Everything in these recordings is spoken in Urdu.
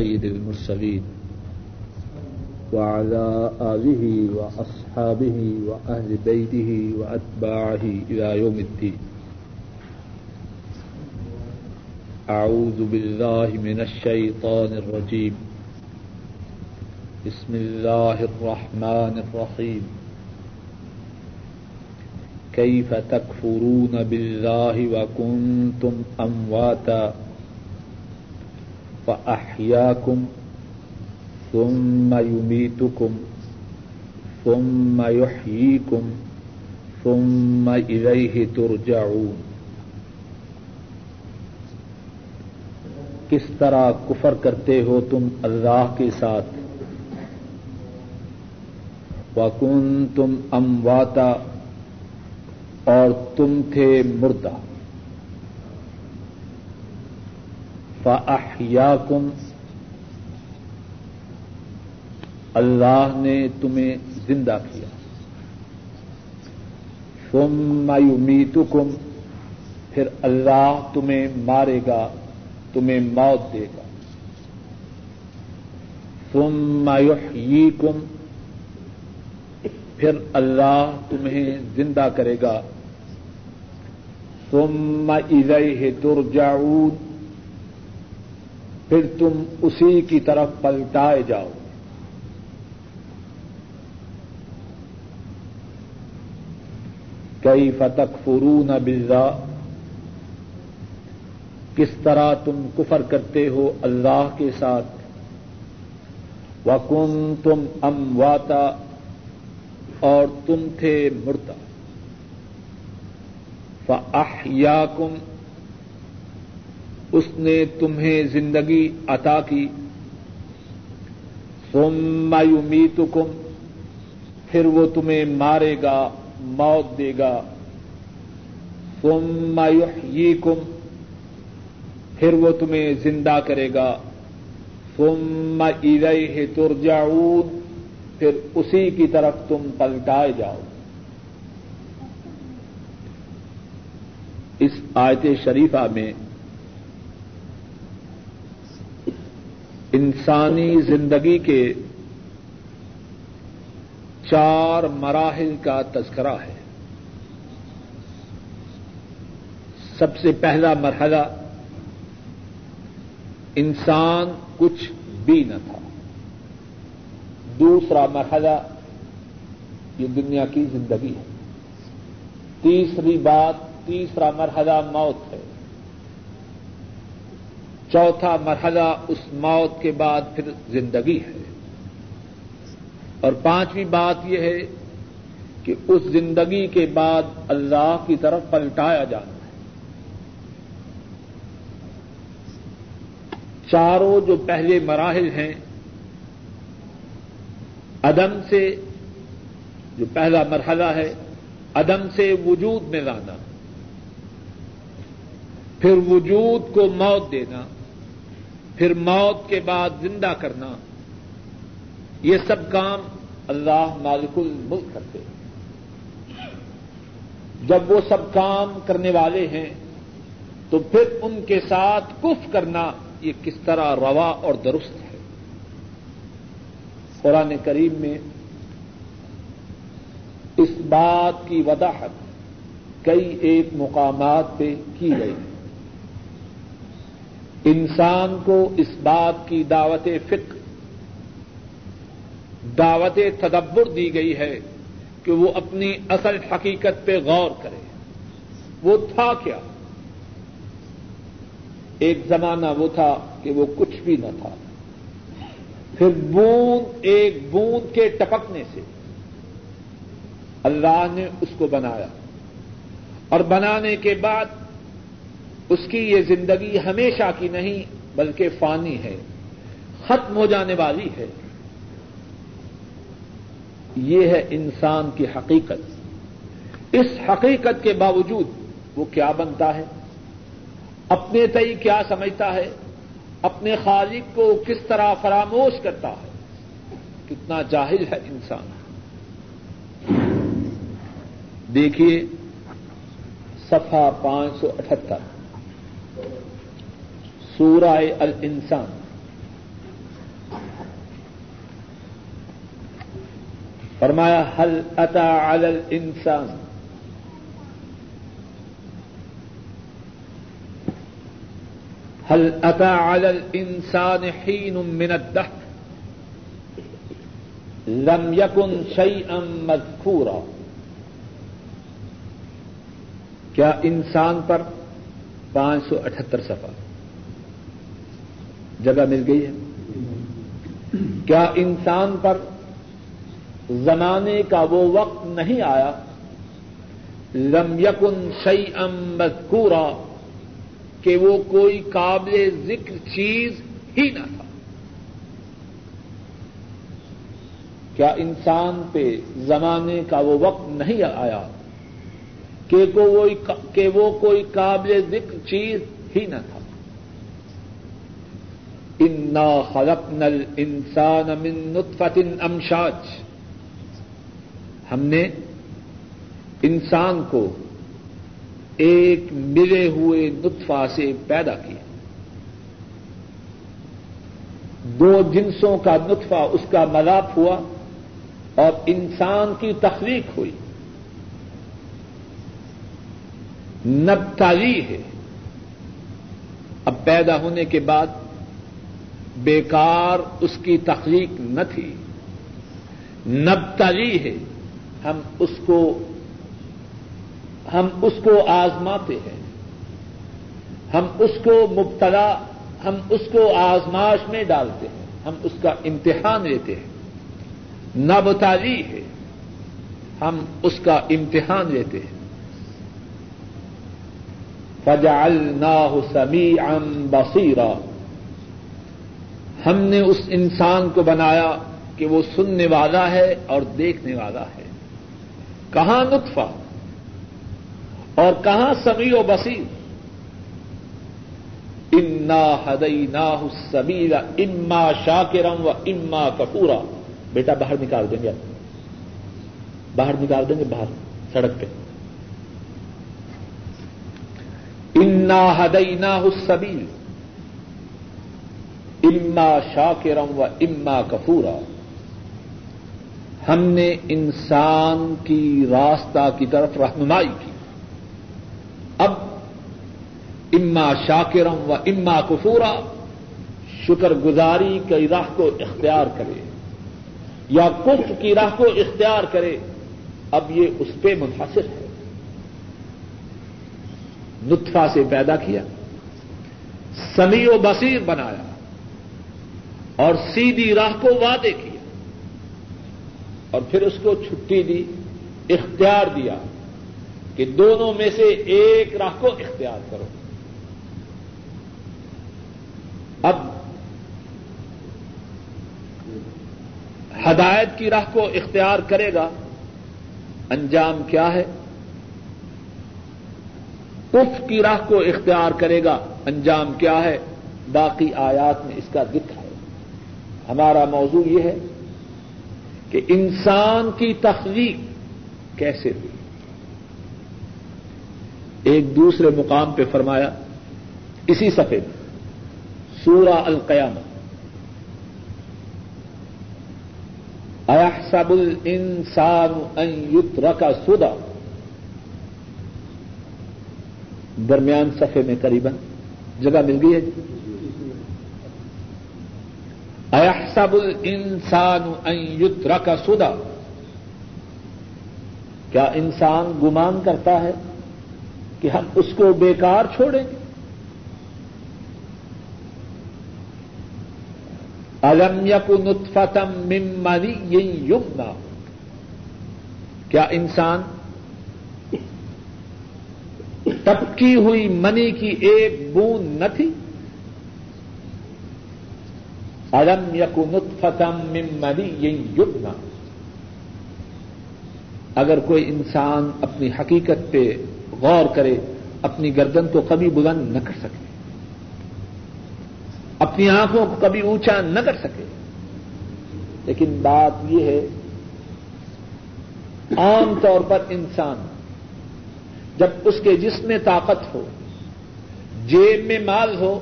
سيد المرسلين وعلى آله وأصحابه وأهل بيته وأتباعه إلى يوم الدين أعوذ بالله من الشيطان الرجيم بسم الله الرحمن الرحيم كيف تكفرون بالله وكنتم أمواتا فأحياكم ثم يميتكم ثم يحييكم ثم إليه ترجعون کس طرح کفر کرتے ہو تم اللہ کے ساتھ؟ وکن تم امواتا اور تم تھے مردہ۔ فأحیاکم اللہ نے تمہیں زندہ کیا۔ ثم یمیتکم پھر اللہ تمہیں مارے گا، تمہیں موت دے گا۔ ثم یحییکم پھر اللہ تمہیں زندہ کرے گا۔ ثم الیہ ترجعون۔ پھر تم اسی کی طرف پلٹائے جاؤ کئی فتق فرون بزا کس طرح تم کفر کرتے ہو اللہ کے ساتھ؟ وکن تم امواتا اور تم تھے مردہ فاحیاکم اس نے تمہیں زندگی عطا کی۔ ثم یمیتکم پھر وہ تمہیں مارے گا، موت دے گا۔ ثم یحییکم پھر وہ تمہیں زندہ کرے گا۔ ثم الیہ ترجعون، پھر اسی کی طرف تم پلٹائے جاؤ۔ اس آیت شریفہ میں انسانی زندگی کے چار مراحل کا تذکرہ ہے۔ سب سے پہلا مرحلہ، انسان کچھ بھی نہ تھا۔ دوسرا مرحلہ، یہ دنیا کی زندگی ہے۔ تیسری بات، تیسرا مرحلہ موت ہے۔ چوتھا مرحلہ اس موت کے بعد پھر زندگی ہے۔ اور پانچویں بات یہ ہے کہ اس زندگی کے بعد اللہ کی طرف پلٹایا جانا ہے۔ چاروں جو پہلے مراحل ہیں، عدم سے جو پہلا مرحلہ ہے، عدم سے وجود میں لانا، پھر وجود کو موت دینا۔ پھر موت کے بعد زندہ کرنا، یہ سب کام اللہ مالک الملک کرتے ہیں۔ جب وہ سب کام کرنے والے ہیں، تو پھر ان کے ساتھ کف کرنا یہ کس طرح روا اور درست ہے۔ قرآن کریم میں اس بات کی وضاحت کئی ایک مقامات پہ کی گئی۔ ہے انسان کو اس بات کی دعوت فکر دعوت تدبر دی گئی ہے کہ وہ اپنی اصل حقیقت پہ غور کرے۔ وہ تھا کیا؟ ایک زمانہ وہ تھا کہ وہ کچھ بھی نہ تھا۔ پھر بوند، ایک بوند کے ٹپکنے سے اللہ نے اس کو بنایا۔ اور بنانے کے بعد اس کی یہ زندگی ہمیشہ کی نہیں بلکہ فانی ہے، ختم ہو جانے والی ہے۔ یہ ہے انسان کی حقیقت۔ اس حقیقت کے باوجود وہ کیا بنتا ہے؟ اپنے تئی کیا سمجھتا ہے؟ اپنے خالق کو کس طرح فراموش کرتا ہے؟ کتنا جاہل ہے انسان۔ دیکھیے، صفحہ پانچ سو اٹھہتر سورہ الانسان۔ فرمایا حل اتا علی الانسان؟ حل اتا علی الانسان حین من الدہر لم یکن ام مذکورا؟ کیا انسان پر پانچ سو اٹھہتر سفا جگہ مل گئی ہے۔ کیا انسان پر زمانے کا وہ وقت نہیں آیا؟ لم یکن شیئا مذکورا، کہ وہ کوئی قابل ذکر چیز ہی نہ تھا۔ کیا انسان پہ زمانے کا وہ وقت نہیں آیا؟ کہ وہ کوئی قابل ذکر چیز ہی نہ تھا۔ انا خلقنا الانسان من نطفة امشاج ہم نے انسان کو ایک ملے ہوئے نطفہ سے پیدا کیا۔ دو جنسوں کا نطفہ اس کا ملاپ ہوا اور انسان کی تخلیق ہوئی۔ نبتالی ہے۔ اب پیدا ہونے کے بعد بیکار اس کی تخلیق نہ تھی۔ نبتالی ہے۔ ہم اس کو، ہم اس کو آزماتے ہیں۔ ہم اس کو مبتلا، ہم اس کو آزماش میں ڈالتے ہیں۔ ہم اس کا امتحان لیتے ہیں۔ نبتالی ہے۔ ہم اس کا امتحان لیتے ہیں۔ فجال سمی ام ہم نے اس انسان کو بنایا کہ وہ سننے والا ہے اور دیکھنے والا ہے۔ کہاں نطفہ؟ اور کہاں سمی و بصیر؟ انا ہدئی نا سبیر اما شاکرم و اما کپورا بیٹا باہر نکال دیں گے۔ باہر نکال دیں گے، باہر، سڑک پہ۔ انا ہدئی نا سبیر اما شاکرم و اما کپورا ہم نے انسان کی راستہ کی طرف رہنمائی کی۔ اب اما شاکرم و اما کفورا شکر گزاری کی راہ کو اختیار کرے یا کف کی راہ کو اختیار کرے، اب یہ اس پہ منحصر ہے۔ نطفہ سے پیدا کیا سمی و بصیر بنایا اور سیدھی راہ کو وعدے کیا اور پھر اس کو چھٹی دی، اختیار دیا کہ دونوں میں سے ایک راہ کو اختیار کرو۔ اب ہدایت کی راہ کو اختیار کرے گا، انجام کیا ہے؟ اف کی راہ کو اختیار کرے گا، انجام کیا ہے؟ باقی آیات میں اس کا ذکر ہے۔ ہمارا موضوع یہ ہے کہ انسان کی تخلیق کیسے ہوئی؟ ایک دوسرے مقام پہ فرمایا، اسی سفید سورہ القیام احسب الانسان ان یترک سودا درمیان صفحے میں قریباً جگہ مل گئی ہے؟ احسب الانسان ان یترک سودا کیا انسان گمان کرتا ہے کہ ہم اس کو بیکار چھوڑیں گے؟ الم یک نطفتم ممنی یمنا کیا انسان ٹپکی ہوئی منی کی ایک بوند نہ تھی۔ الم یک نطفتم ممنی یمنا اگر کوئی انسان اپنی حقیقت پہ غور کرے، اپنی گردن کو کبھی بلند نہ کر سکے۔ اپنی آنکھوں کو کبھی اونچا نہ کر سکے۔ لیکن بات یہ ہے، عام طور پر انسان جب اس کے جسم میں طاقت ہو، جیب میں مال ہو،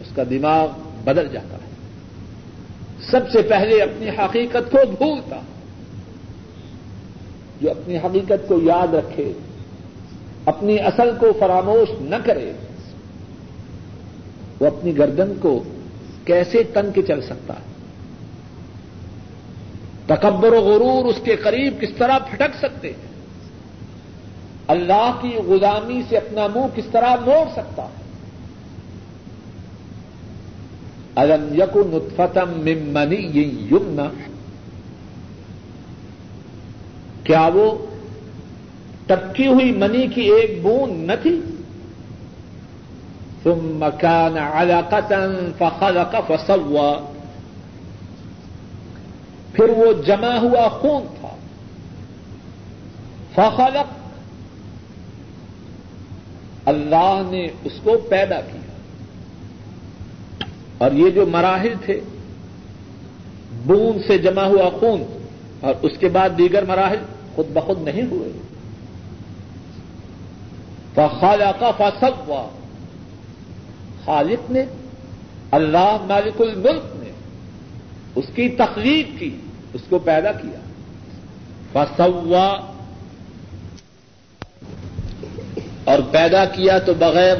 اس کا دماغ بدل جاتا ہے۔ سب سے پہلے اپنی حقیقت کو بھولتا، جو اپنی حقیقت کو یاد رکھے، اپنی اصل کو فراموش نہ کرے، وہ اپنی گردن کو کیسے تن کے چل سکتا ہے؟ تکبر و غرور اس کے قریب کس طرح پھٹک سکتے؟ ہیں اللہ کی غلامی سے اپنا منہ کس طرح موڑ سکتا؟ ہے الم یک نتفتم ممنی یمنا کیا وہ ٹپکی ہوئی منی کی ایک بوند نہ تھی؟ تم مکان علقتن فخلق فسوا۔ پھر وہ جمع ہوا خون تھا۔ فخلق اللہ نے اس کو پیدا کیا۔ اور یہ جو مراحل تھے بوند سے جمع ہوا خون، اور اس کے بعد دیگر مراحل خود بخود نہیں ہوئے۔ فخالا کا فسوا۔ خالق نے، اللہ مالک الملک نے اس کی تخلیق کی، اس کو پیدا کیا۔ فسوا۔ اور پیدا کیا تو بغیر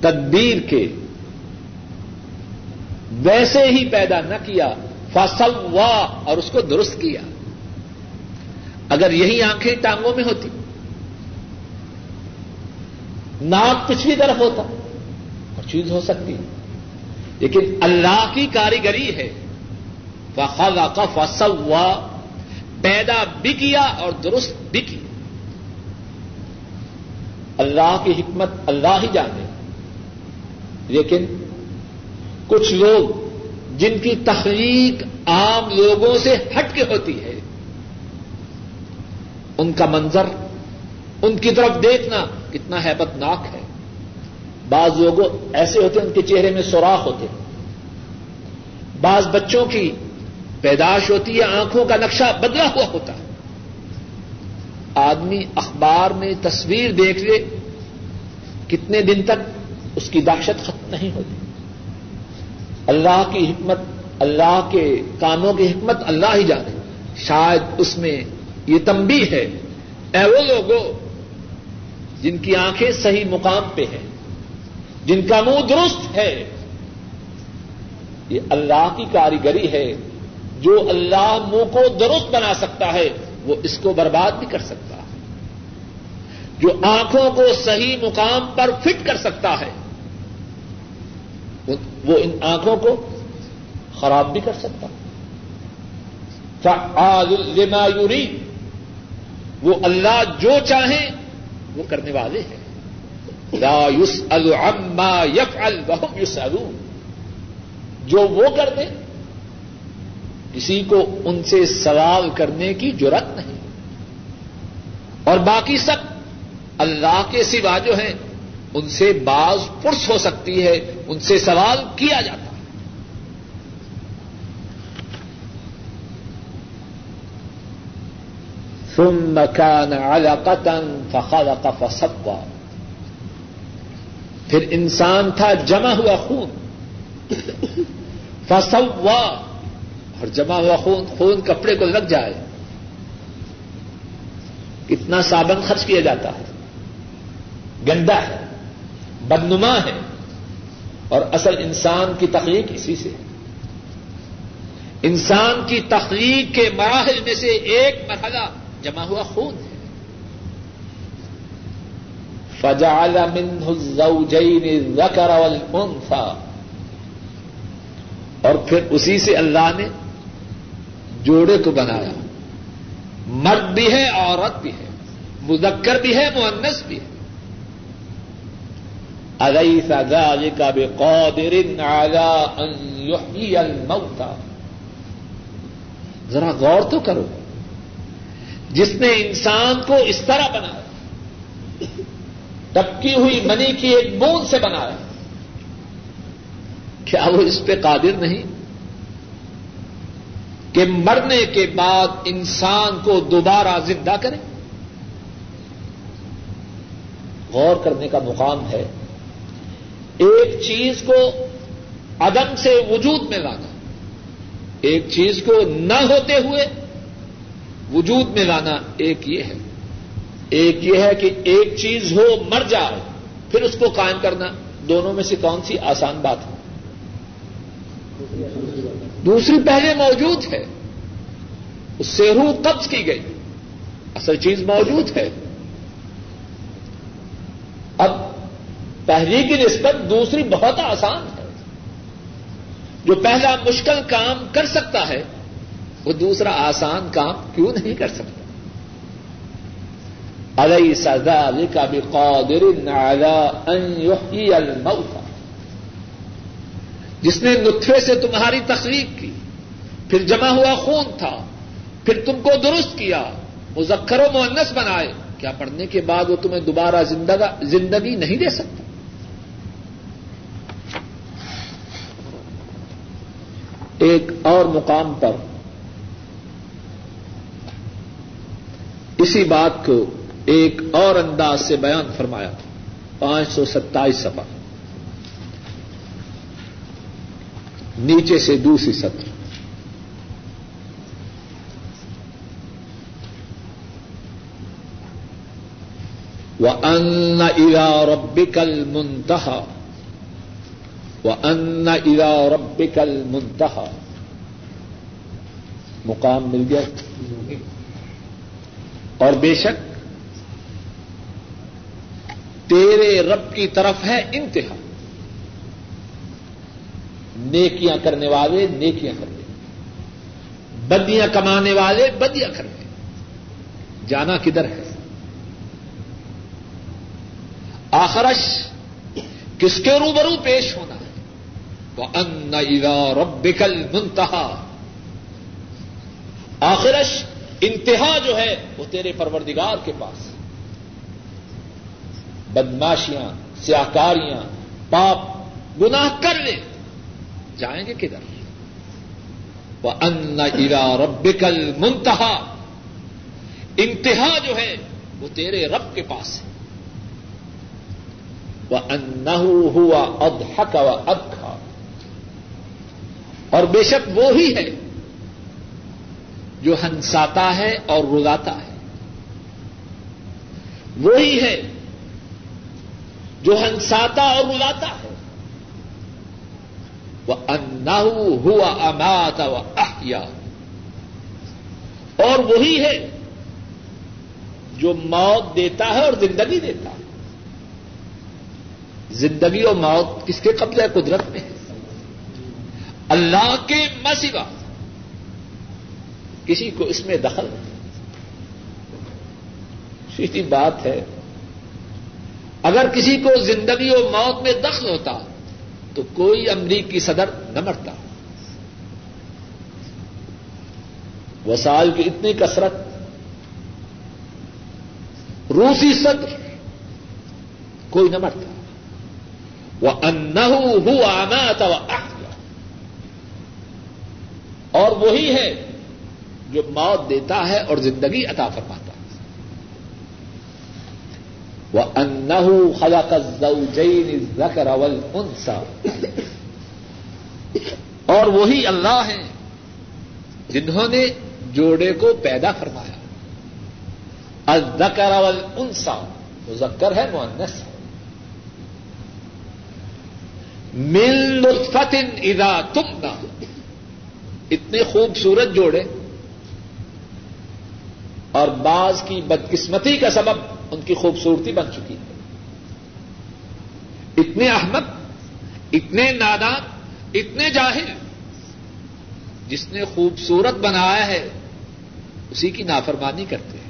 تدبیر کے ویسے ہی پیدا نہ کیا فسوا اور اس کو درست کیا۔ اگر یہی آنکھیں ٹانگوں میں ہوتی، ناک پچھلی طرف ہوتا، اور چیز ہو سکتی۔ لیکن اللہ کی کاریگری ہے۔ فخلا کا فسوا پیدا بھی کیا اور درست بھی اللہ کی حکمت اللہ ہی جانے۔ لیکن کچھ لوگ جن کی تخلیق عام لوگوں سے ہٹ کے ہوتی ہے، ان کا منظر، ان کی طرف دیکھنا کتنا حیبت ناک ہے۔ بعض لوگ ایسے ہوتے ہیں، ان کے چہرے میں سوراخ ہوتے ہیں۔ بعض بچوں کی پیدائش ہوتی ہے، آنکھوں کا نقشہ بدلا ہوا ہوتا ہے۔ آدمی اخبار میں تصویر دیکھ لے کتنے دن تک اس کی دہشت ختم نہیں ہوتی؟ اللہ کی حکمت، اللہ کے کاموں کی حکمت اللہ ہی جانے۔ شاید اس میں یہ تمبی ہے، اے وہ لوگوں جن کی آنکھیں صحیح مقام پہ ہیں، جن کا منہ درست ہے۔ یہ اللہ کی کاریگری ہے، جو اللہ منہ کو درست بنا سکتا ہے، وہ اس کو برباد بھی کر سکتا ہے۔ جو آنکھوں کو صحیح مقام پر فٹ کر سکتا ہے، وہ ان آنکھوں کو خراب بھی کر سکتا لما یوری وہ اللہ جو چاہیں، وہ کرنے والے ہیں۔ لا یوس الما یف البہ یوس جو وہ کر دیں، کسی کو ان سے سوال کرنے کی ضرورت نہیں۔ اور باقی سب اللہ کے سوا جو ہیں، ان سے باز پرس ہو سکتی ہے، ان سے سوال کیا جاتا ہے۔ ثم كان علقة فخلق فسوى پھر انسان تھا، جمع ہوا خون۔ فسوا۔ اور جمع ہوا خون خون کپڑے کو لگ جائے۔ کتنا صابن خرچ کیا جاتا ہے۔ گندا ہے، بدنما ہے، اور اصل انسان کی تخلیق اسی سے ہے۔ انسان کی تخلیق کے مراحل میں سے ایک مرحلہ جمع ہوا خون ہے۔ فجعل منه الزوجين الذكر والانثى۔ اور پھر اسی سے اللہ نے جوڑے کو بنایا۔ مرد بھی ہے، عورت بھی ہے۔ مذکر بھی ہے مونس بھی ہے۔ أليس ذلك بقادر على أن يحيي الموتى؟ ذرا غور تو کرو۔ جس نے انسان کو اس طرح بنایا، ٹپکی ہوئی منی کی ایک بوند سے بنایا، کیا وہ اس پہ قادر نہیں؟ کہ مرنے کے بعد انسان کو دوبارہ زندہ کرے؟ غور کرنے کا مقام ہے۔ ایک چیز کو عدم سے وجود میں لانا، ایک چیز کو نہ ہوتے ہوئے وجود میں لانا ایک یہ ہے۔ ایک یہ ہے کہ ایک چیز ہو، مر جائے پھر اس کو قائم کرنا، دونوں میں سے کون سی آسان بات ہے؟ دوسری پہلے موجود ہے، اس سے روح قبض کی گئی، اصل چیز موجود ہے اب پہلی کی نسبت دوسری بہت آسان ہے۔ جو پہلا مشکل کام کر سکتا ہے، وہ دوسرا آسان کام کیوں نہیں کر سکتا؟ علیہ سزا کا بھی قادر الموت؟ جس نے نطفے سے تمہاری تخلیق کی، پھر جمع ہوا خون تھا، پھر تم کو درست کیا، مذکر و مونس بنائے، کیا پڑھنے کے بعد وہ تمہیں دوبارہ زندگی نہیں دے سکتا؟ ایک اور مقام پر اسی بات کو ایک اور انداز سے بیان فرمایا پانچ سو ستائیس سفا نیچے سے دوسری سطر۔ وہ ان ارا ربکل منتہا وہ ان ارا ربکل منتہا مقام مل گیا۔ اور بے شک تیرے رب کی طرف ہے انتہا۔ نیکیاں کرنے والے نیکیاں کرنے بدیاں کمانے والے بدیاں کرنے جانا کدھر ہے؟ آخرش کس کے روبرو پیش ہونا؟ ہے وہ ان ربکل منتہا آخرش، انتہا جو ہے، وہ تیرے پروردگار کے پاس۔ بدماشیاں سیاکاریاں پاپ، گناہ کر لے جائیں گے کدھر؟ وہ ان ارا ربکل منتہا انتہا جو ہے، وہ تیرے رب کے پاس ہے۔ وہ ان ہوا ادحک و اور بے شک وہ ہی ہے جو ہنساتا ہے اور رلاتا ہے۔ وہی ہے جو ہنساتا اور رلاتا ہے۔ وہ انا ہوا امات و احیا اور وہی ہے جو موت دیتا ہے اور زندگی دیتا ہے۔ زندگی اور موت کس کے قبضہ قدرت میں۔ ہے اللہ کے مسیبہ کسی کو اس میں دخل سیدھی جی، بات ہے، اگر کسی کو زندگی و موت میں دخل ہوتا تو کوئی امریکی صدر نہ مرتا۔ وسائل کی اتنی کثرت، روسی صدر کوئی نہ مرتا۔ وہ ان ہوا آنا تھا اور وہی ہے جو موت دیتا ہے اور زندگی عطا فرماتا ہے۔ وہ ان خلا کا زکر اول اور وہی اللہ ہیں جنہوں نے جوڑے کو پیدا فرمایا۔ الزکر اول مذکر ہے مونس ہے۔ مل فتن ادا تم اتنے خوبصورت جوڑے اور بعض کی بدقسمتی کا سبب ان کی خوبصورتی بن چکی ہے۔ اتنے احمد، اتنے نادان اتنے جاہل، جس نے خوبصورت بنایا ہے، اسی کی نافرمانی کرتے ہیں۔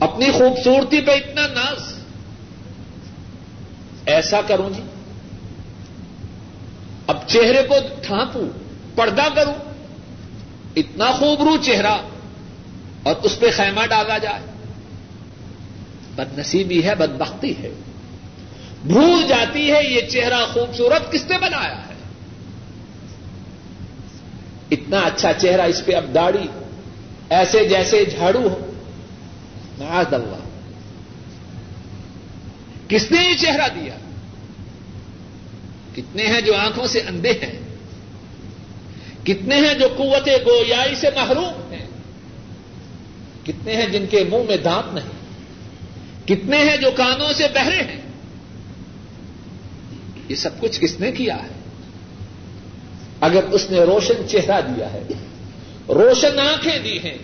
اپنی خوبصورتی پہ اتنا ناز۔ ایسا کروں جی۔ اب چہرے کو ٹھانپوں پردہ کروں، اتنا خوب رو چہرہ اور اس پہ خیمہ ڈالا جائے۔ بد نصیبی ہے بد بختی ہے۔ بھول جاتی ہے یہ چہرہ خوبصورت کس نے بنایا ہے۔ اتنا اچھا چہرہ اس پہ اب داڑھی، ایسے جیسے جھاڑو ہو۔ معاذ اللہ کس نے یہ چہرہ دیا؟ کتنے ہیں جو آنکھوں سے اندھے ہیں؟ کتنے ہیں جو قوت گویائی سے محروم ہیں؟ کتنے ہیں جن کے منہ میں دانت نہیں؟ کتنے ہیں جو کانوں سے بہرے ہیں؟ یہ سب کچھ کس نے کیا ہے؟ اگر اس نے روشن چہرہ دیا ہے، روشن آنکھیں دی ہیں،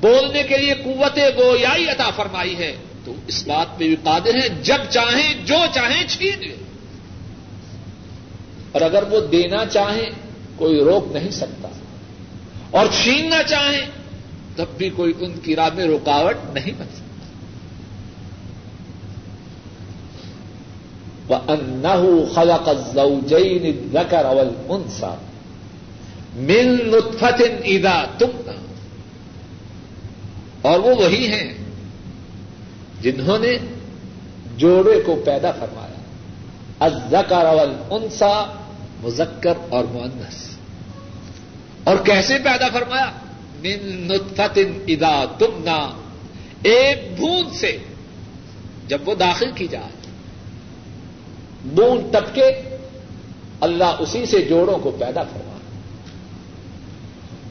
بولنے کے لیے قوت گویائی عطا فرمائی ہے، تو اس بات پہ بھی قادر ہیں، جب چاہیں، جو چاہیں چھین لیں۔ اور اگر وہ دینا چاہیں کوئی روک نہیں سکتا۔ اور چھیننا چاہیں تب بھی کوئی ان کی راہ میں رکاوٹ نہیں بن سکتا۔ وَأَنَّهُ خَلَقَ الزَّوْجَيْنِ الذَّكَرَ وَالْأُنثَى مِن نُطْفَةٍ إِذَا تُمْنَى۔ اور وہ وہی ہیں جنہوں نے جوڑے کو پیدا فرمایا۔ الذکر والانثى مذکر اور مؤنث۔ اور کیسے پیدا فرمایا؟ من نطفت اذا تمنا ایک بوند سے جب وہ داخل کی جائے۔ بوند ٹپکے اللہ اسی سے جوڑوں کو پیدا فرما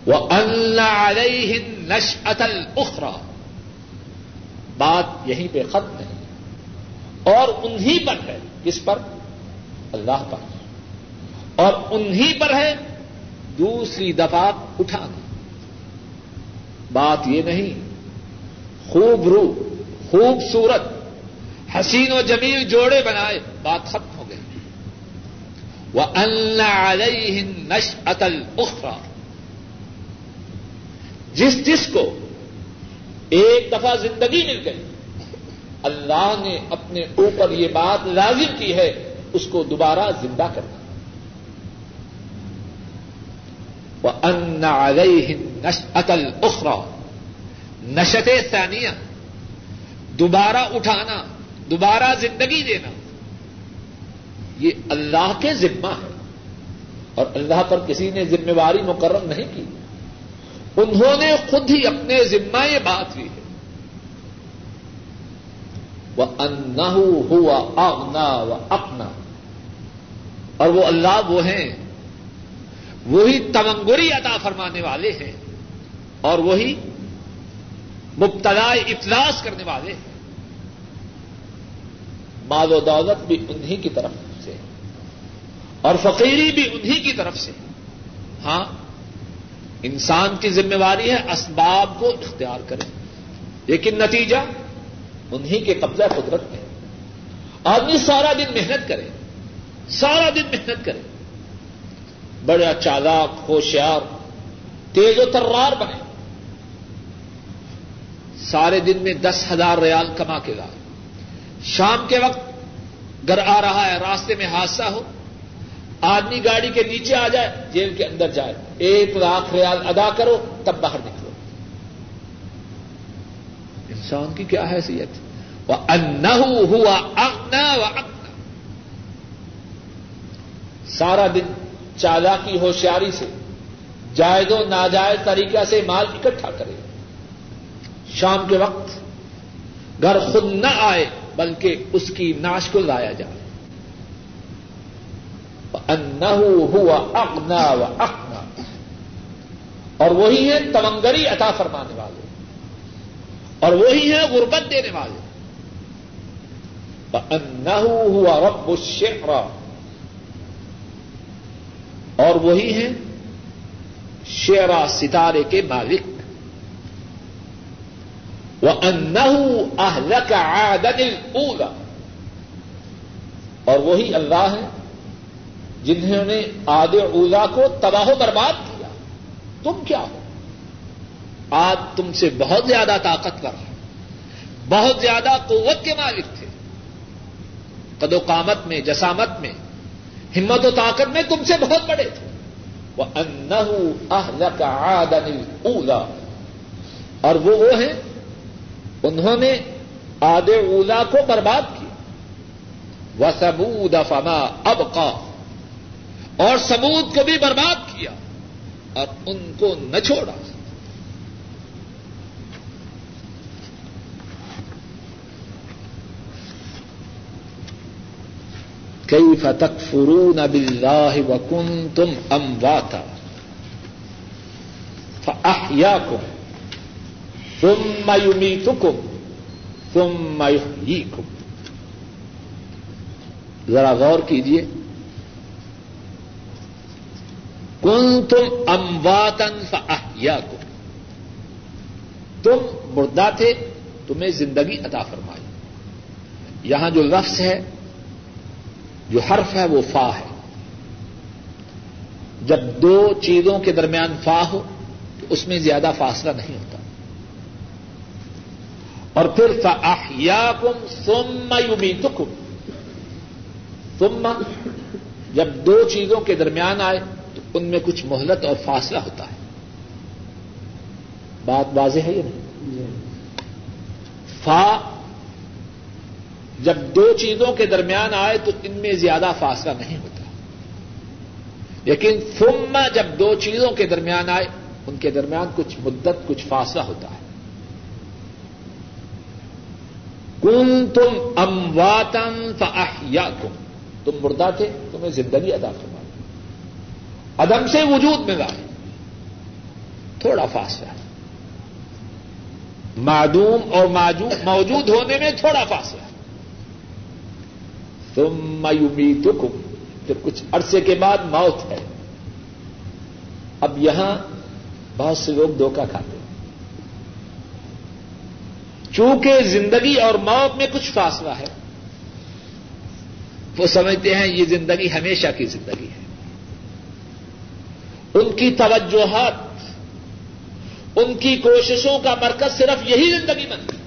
وہ اللہ علیہ نش اتل اخرا بات یہیں پہ ختم نہیں۔ اور انہی پر ہے۔ کس پر؟ اللہ پر۔ اور انہی پر ہے دوسری دفعہ اٹھانا۔ بات یہ نہیں، خوب رو خوبصورت حسین و جمیل جوڑے بنائے، بات ختم ہو گئی۔ وہ اللہ علیہ نش اتل اخرا جس جس کو ایک دفعہ زندگی مل گئی، اللہ نے اپنے اوپر یہ بات لازم کی ہے، اس کو دوبارہ زندہ کرنا۔ وہ ان علیہ نش اتل اخرا نشت ثانیہ دوبارہ اٹھانا، دوبارہ زندگی دینا۔ یہ اللہ کے ذمہ ہے۔ اور اللہ پر کسی نے ذمہ داری مقرر نہیں کی۔ انہوں نے خود ہی اپنے ذمہ یہ بات لی ہے۔ وہ انہ ہوا آگنا و اپنا اور وہ اللہ وہ ہیں وہی تمنگری عطا فرمانے والے ہیں اور وہی مبتلا افلاس کرنے والے ہیں۔ مال و دولت بھی انہی کی طرف سے اور فقیری بھی انہی کی طرف سے۔ ہاں انسان کی ذمہ داری ہے اسباب کو اختیار کرے لیکن نتیجہ انہی کے قبضہ قدرت میں۔ آدمی سارا دن محنت کرے، سارا دن محنت کرے۔ بڑا چالاک، ہوشیار، تیز و ترار بنے۔ سارے دن میں دس ہزار ریال کما کے لائے شام کے وقت گھر آ رہا ہے، راستے میں حادثہ ہو۔ آدمی گاڑی کے نیچے آ جائے، جیل کے اندر جائے۔ ایک لاکھ ریال ادا کرو، تب باہر نکلو۔ انسان کی کیا حیثیت؟ وہ ان ہوا اگنا و اگنا سارا دن چالا کی ہوشیاری سے، جائز و ناجائز طریقہ سے مال اکٹھا کرے۔ شام کے وقت گھر خود نہ آئے، بلکہ اس کی ناش کو لایا جائے۔ انہ ہوا اگنا و اخنا اور وہی ہے تمنگری عطا فرمانے والے۔ اور وہی ہے غربت دینے والے۔ انہ ہوا رب الشعرا اور وہی ہے شیرا ستارے کے مالک۔ وہ انہ اہلک عادت اولا اور وہی اللہ ہے جنہوں نے آد اولا کو تباہ و برباد کیا۔ تم کیا ہو؟ آج تم سے بہت زیادہ طاقتور بہت زیادہ قوت کے مالک تھے۔ قد و قامت میں، جسامت میں ہمت و طاقت میں تم سے بہت بڑے تھے۔ وہ انہ کا آدن اولا اور وہ وہ ہیں، انہوں نے آد اولا کو برباد کیا۔ وہ سبود فما اب کا اور سبود کو بھی برباد کیا۔ اور ان کو نہ چھوڑا۔ کئی فتق فرون اب اللہ وکن تم ام واتا کم ثم يميتكم ثم يحييكم ذرا غور کیجیے کن تم امواتن فاحیاکم تم مردہ تھے تمہیں زندگی عطا فرمائی یہاں جو لفظ ہے جو حرف ہے وہ فا ہے۔ جب دو چیزوں کے درمیان فا ہو تو اس میں زیادہ فاصلہ نہیں ہوتا۔ اور پھر فاحیا کم سم یومی تم جب دو چیزوں کے درمیان آئے تو ان میں کچھ مہلت اور فاصلہ ہوتا ہے۔ بات واضح ہے یا نہیں؟ فا جب دو چیزوں کے درمیان آئے تو ان میں زیادہ فاصلہ نہیں ہوتا۔ لیکن ثم جب دو چیزوں کے درمیان آئے، ان کے درمیان کچھ مدت، کچھ فاصلہ ہوتا ہے۔ کن تم امواتن فاحیا تم مردہ تھے، تمہیں زندگی ادا فرما ادم سے وجود میں لائے تھوڑا فاصلہ ہے۔ معدوم اور موجود ہونے میں تھوڑا فاصلہ ہے۔ تم میومی پھر کچھ عرصے کے بعد موت ہے۔ اب یہاں بہت سے لوگ دھوکہ کھاتے ہیں۔ چونکہ زندگی اور موت میں کچھ فاصلہ ہے، وہ سمجھتے ہیں یہ زندگی ہمیشہ کی زندگی ہے۔ ان کی توجہات، ان کی کوششوں کا مرکز صرف یہی زندگی بنتی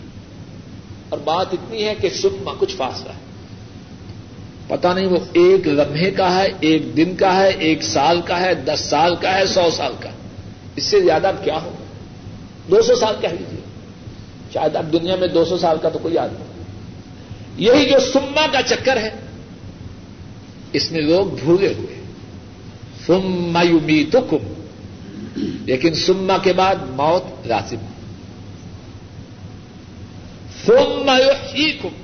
اور بات اتنی ہے کہ سکما کچھ فاصلہ ہے۔ پتا نہیں وہ ایک لمحے کا ہے، ایک دن کا ہے، ایک سال کا ہے، دس سال کا ہے، سو سال کا اس سے زیادہ کیا ہو؟ دو سو سال کہہ لیجیے شاید اب دنیا میں دو سو سال کا تو کوئی آدمی یہی جو سما کا چکر ہے، اس میں لوگ بھولے ہوئے سما یومی تو کم لیکن سما کے بعد موت لازم سما ہی کم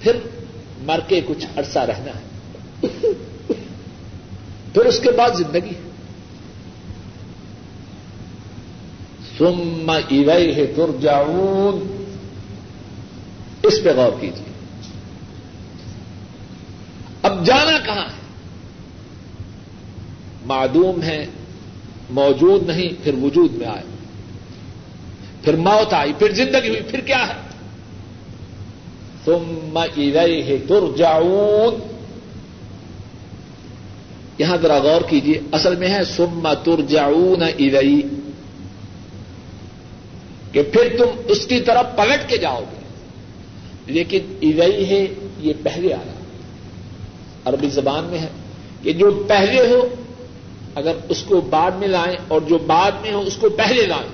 پھر مر کے کچھ عرصہ رہنا ہے۔ پھر اس کے بعد زندگی۔ ہے سم ایوئی ہے تر اس پہ غور کیجیے اب جانا کہاں ہے؟ معدوم ہے، موجود نہیں، پھر وجود میں آئے۔ پھر موت آئی، پھر زندگی ہوئی، پھر کیا ہے؟ تم الیہ ترجعون۔ یہاں ذرا غور کیجیے اصل میں ہے سم ترجعون الی کہ پھر تم اس کی طرف پلٹ کے جاؤ گے۔ لیکن الی ہے یہ پہلے آیا۔ عربی زبان میں ہے کہ جو پہلے ہو، اگر اس کو بعد میں لائیں اور جو بعد میں ہو، اس کو پہلے لائیں،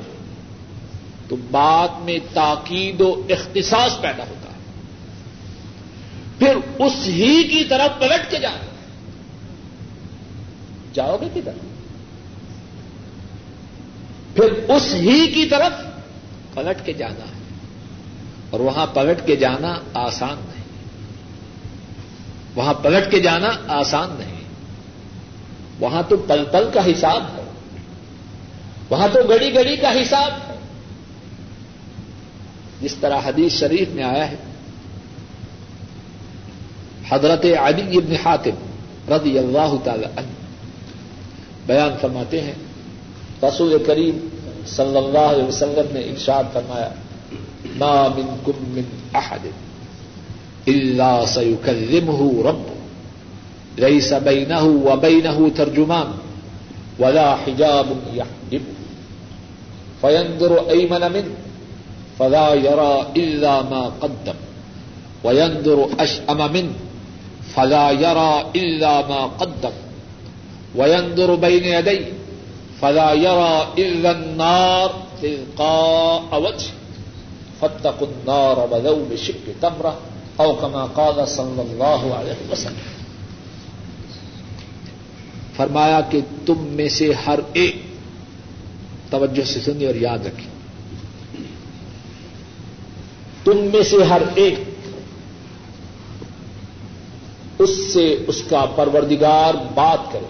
تو بعد میں تاکید و اختصاص پیدا ہوتا پھر اس ہی کی طرف پلٹ کے جانا جاؤ گے کدھر؟ پھر اس ہی کی طرف پلٹ کے جانا ہے۔ اور وہاں پلٹ کے جانا آسان نہیں۔ وہاں پلٹ کے جانا آسان نہیں۔ وہاں تو پل پل کا حساب ہے۔ وہاں تو گڑی گڑی کا حساب ہے۔ جس طرح حدیث شریف میں آیا ہے حضرت علی ابن حاتم رضی اللہ تعالی عنہ۔ بیان فرماتے ہیں، رسول کریم صلی اللہ علیہ وسلم نے ارشاد فرمایا، ما من کم من احد الا سيكلمه رب ليس بينه وبينه ترجمان، ولا حجاب يحجب فينظر ايمن منه فلا يرى الا ما قدم وينظر اشأم منه فلا يرى الا ما قدم. وينظر بين يديه. فلا يرى الا النار تلقاء وجه فاتقوا النار ولو بشق تمره او کما قال صلی اللہ علیہ وسلم. فرمایا کہ تم میں سے ہر ایک توجہ سے سنی اور یاد رکھی تم میں سے ہر ایک اس سے اس کا پروردگار بات کرے۔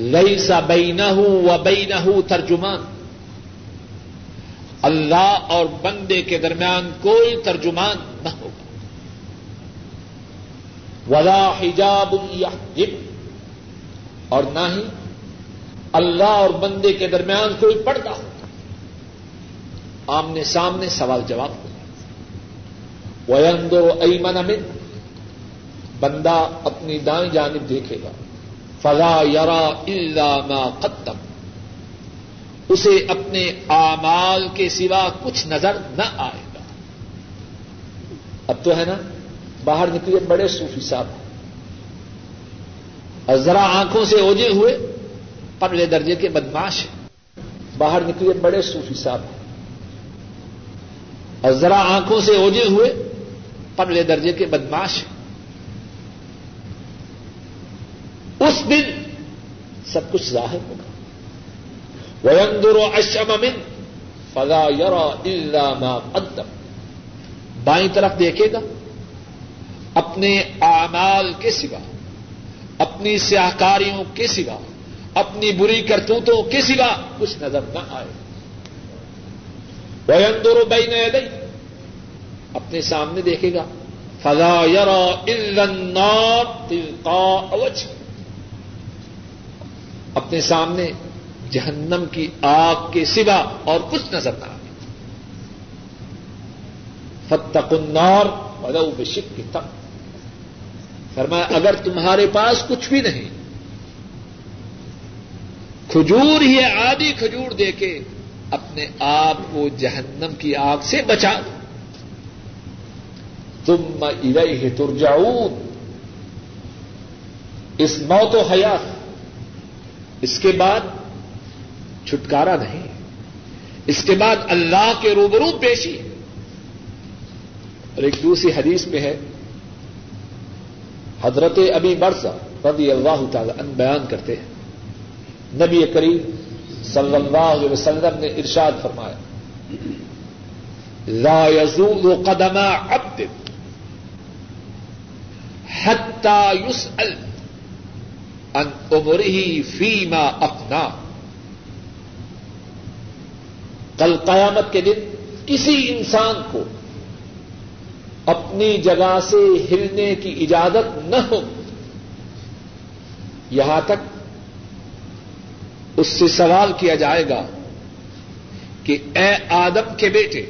لئی سا بئی نہ ہوں و بئی نہ ہوں ترجمان۔ اللہ اور بندے کے درمیان کوئی ترجمان نہ ہوگا۔ ولا حجاب اور نہ ہی اللہ اور بندے کے درمیان کوئی پردہ ہوگا۔ آمنے سامنے سوال جواب ہوگا ویندو ایمن امن بندہ اپنی دائیں جانب دیکھے گا۔ فلا یرا اللہ ما قدم۔ اسے اپنے اعمال کے سوا کچھ نظر نہ آئے گا۔ اب تو ہے نا، باہر نکلے بڑے صوفی صاحب۔ اور ذرا آنکھوں سے اوجے ہوئے پرلے درجے کے بدماش ہیں۔ باہر نکلے بڑے صوفی صاحب۔ ہیں اور ذرا آنکھوں سے اوجے ہوئے پرلے درجے کے بدماش ہیں۔ اس دن سب کچھ ظاہر ہوگا۔ ویندر اشم امن فلا یورا اللہ قدم۔ بائیں طرف دیکھے گا۔ اپنے اعمال کے سوا، اپنی سیاہکاریوں کے سوا، اپنی بری کرتوتوں کے سوا کچھ نظر نہ آئے۔ ویندر بین یدئی اپنے سامنے دیکھے گا۔ فلا یرا النار تلقاء وجه اپنے سامنے جہنم کی آگ کے سوا اور کچھ نظر نہ آئے۔ فتق النار ولو بشق کی تم فرمایا، اگر تمہارے پاس کچھ بھی نہیں، کھجور ہی آدھی کھجور دے کے اپنے آپ کو جہنم کی آگ سے بچا دو۔ تم ارئی ترجاؤن اس موت و حیات اس کے بعد چھٹکارا نہیں، اس کے بعد اللہ کے روبرو پیشی. اور ایک دوسری حدیث میں ہے، حضرت ابھی برسا رضی اللہ تعالی ان بیان کرتے ہیں۔ نبی کریم صلی اللہ علیہ وسلم نے ارشاد فرمایا، لا يزول قدم عبد. حتى يسأل ان عمره اپنا کل قیامت کے دن کسی انسان کو اپنی جگہ سے ہلنے کی اجازت نہ ہو، یہاں تک اس سے سوال کیا جائے گا کہ اے آدم کے بیٹے،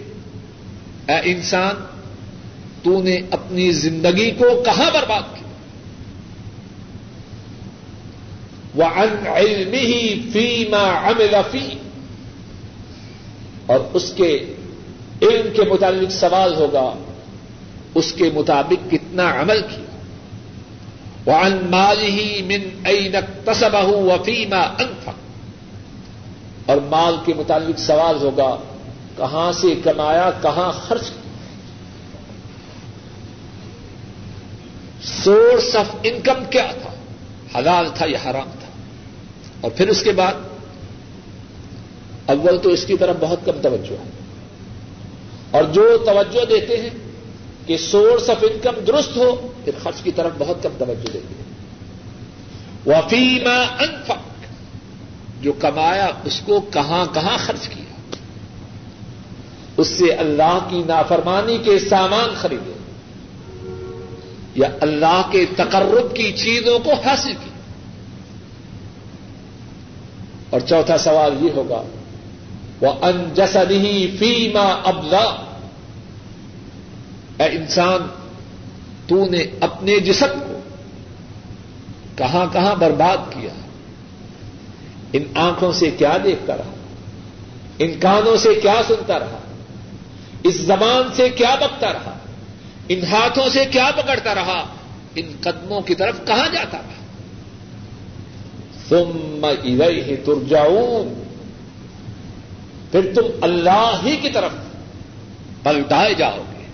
اے انسان تو نے اپنی زندگی کو کہاں برباد کیا؟ وہ ان علم ہی فیما عمل فی اور اس کے علم کے متعلق سوال ہوگا، اس کے مطابق کتنا عمل کیا؟ وہ ان مال ہی من اینک تصبہ وفیما انفق اور مال کے متعلق سوال ہوگا، کہاں سے کمایا، کہاں خرچ کیا؟ سورس آف انکم کیا تھا؟ حلال تھا یا حرام تھا؟ اور پھر اس کے بعد اول تو اس کی طرف بہت کم توجہ ہے۔ اور جو توجہ دیتے ہیں کہ سورس آف انکم درست ہو، پھر خرچ کی طرف بہت کم توجہ دیتے ہیں۔ وفیما انفق جو کمایا، اس کو کہاں کہاں خرچ کیا؟ اس سے اللہ کی نافرمانی کے سامان خریدے۔ یا اللہ کے تقرب کی چیزوں کو حاصل کیا اور چوتھا سوال یہ ہوگا وہ انجسدی فیما ابلا اے انسان، تو نے اپنے جسم کو کہاں کہاں برباد کیا۔ ان آنکھوں سے کیا دیکھتا رہا۔ ان کانوں سے کیا سنتا رہا۔ اس زبان سے کیا بکتا رہا۔ ان ہاتھوں سے کیا پکڑتا رہا؟ ان قدموں کی طرف کہاں جاتا رہا ثم الیہ ترجعون۔ پھر تم اللہ ہی کی طرف پلٹائے جاؤ گے۔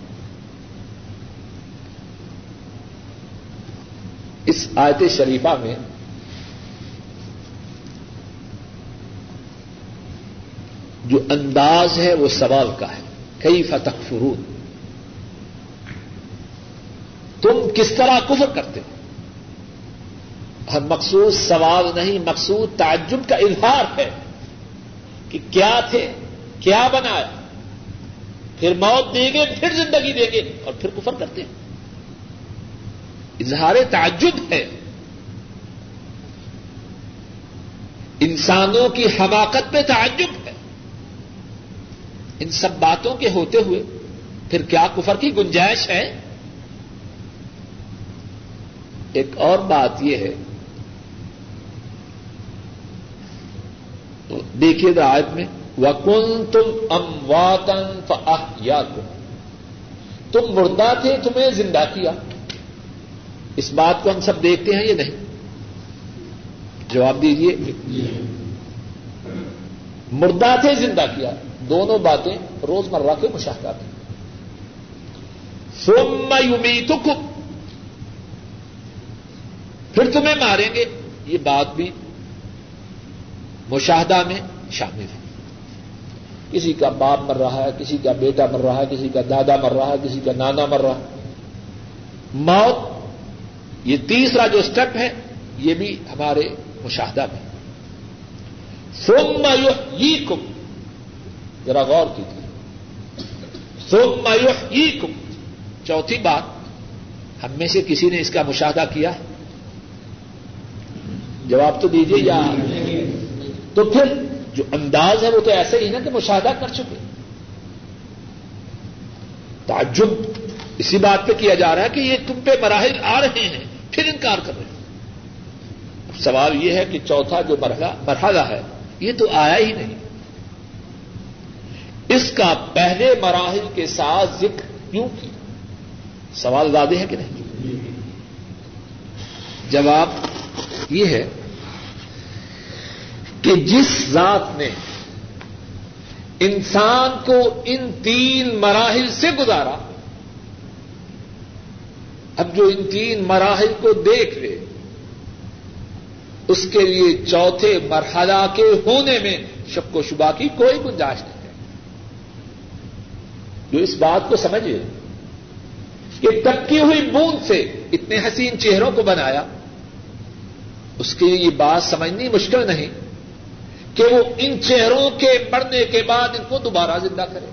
اس آیت شریفہ میں جو انداز ہے وہ سوال کا ہے۔ کئی فتح فرود تم کس طرح کفر کرتے ہو؟ اور مقصود سوال نہیں، مقصود تعجب کا اظہار ہے کہ کیا تھے، کیا بنایا پھر موت دیں گے پھر زندگی دیں گے اور پھر کفر کرتے ہیں۔ اظہار تعجب ہے۔ انسانوں کی حماقت میں تعجب ہے۔ ان سب باتوں کے ہوتے ہوئے پھر کیا کفر کی گنجائش ہے؟ ایک اور بات یہ ہے۔ دیکھیے آیت میں وکن تم امواتن یا تم تم مردہ تھے، تمہیں زندہ کیا۔ اس بات کو ہم سب دیکھتے ہیں یا نہیں؟ جواب دیجیے مردہ تھے، زندہ کیا۔ دونوں باتیں روزمرہ کے مشاہدات ہیں۔ سوم یومی پھر تمہیں ماریں گے۔ یہ بات بھی مشاہدہ میں شامل ہے۔ کسی کا باپ مر رہا ہے، کسی کا بیٹا مر رہا ہے، کسی کا دادا مر رہا ہے، کسی کا نانا مر رہا ہے۔ موت، یہ تیسرا جو اسٹیپ ہے، یہ بھی ہمارے مشاہدہ میں۔ سوم یہ کم ذرا غور کیجیے۔ سوم یہ کم چوتھی بات، ہم میں سے کسی نے اس کا مشاہدہ کیا؟ جواب تو دیجیے یا تو پھر جو انداز ہے وہ تو ایسا ہی نا کہ مشاہدہ کر چکے۔ تعجب اسی بات پہ کیا جا رہا ہے کہ یہ تم پہ مراحل آ رہے ہیں، پھر انکار کر رہے ہیں۔ اب سوال یہ ہے کہ چوتھا جو مرحلہ مرحلہ ہے، یہ تو آیا ہی نہیں۔ اس کا پہلے مراحل کے ساتھ ذکر کیوں کیا؟ سوال زیادہ ہے کہ نہیں؟ جواب یہ ہے کہ جس ذات نے انسان کو ان تین مراحل سے گزارا، اب جو ان تین مراحل کو دیکھ لے، اس کے لیے چوتھے مرحلہ کے ہونے میں شک و شبہ کی کوئی گنجائش نہیں ہے۔ جو اس بات کو سمجھے کہ تبکی ہوئی بوند سے اتنے حسین چہروں کو بنایا اس کے لیے یہ بات سمجھنی مشکل نہیں کہ وہ ان چہروں کے مرنے کے بعد ان کو دوبارہ زندہ کرے۔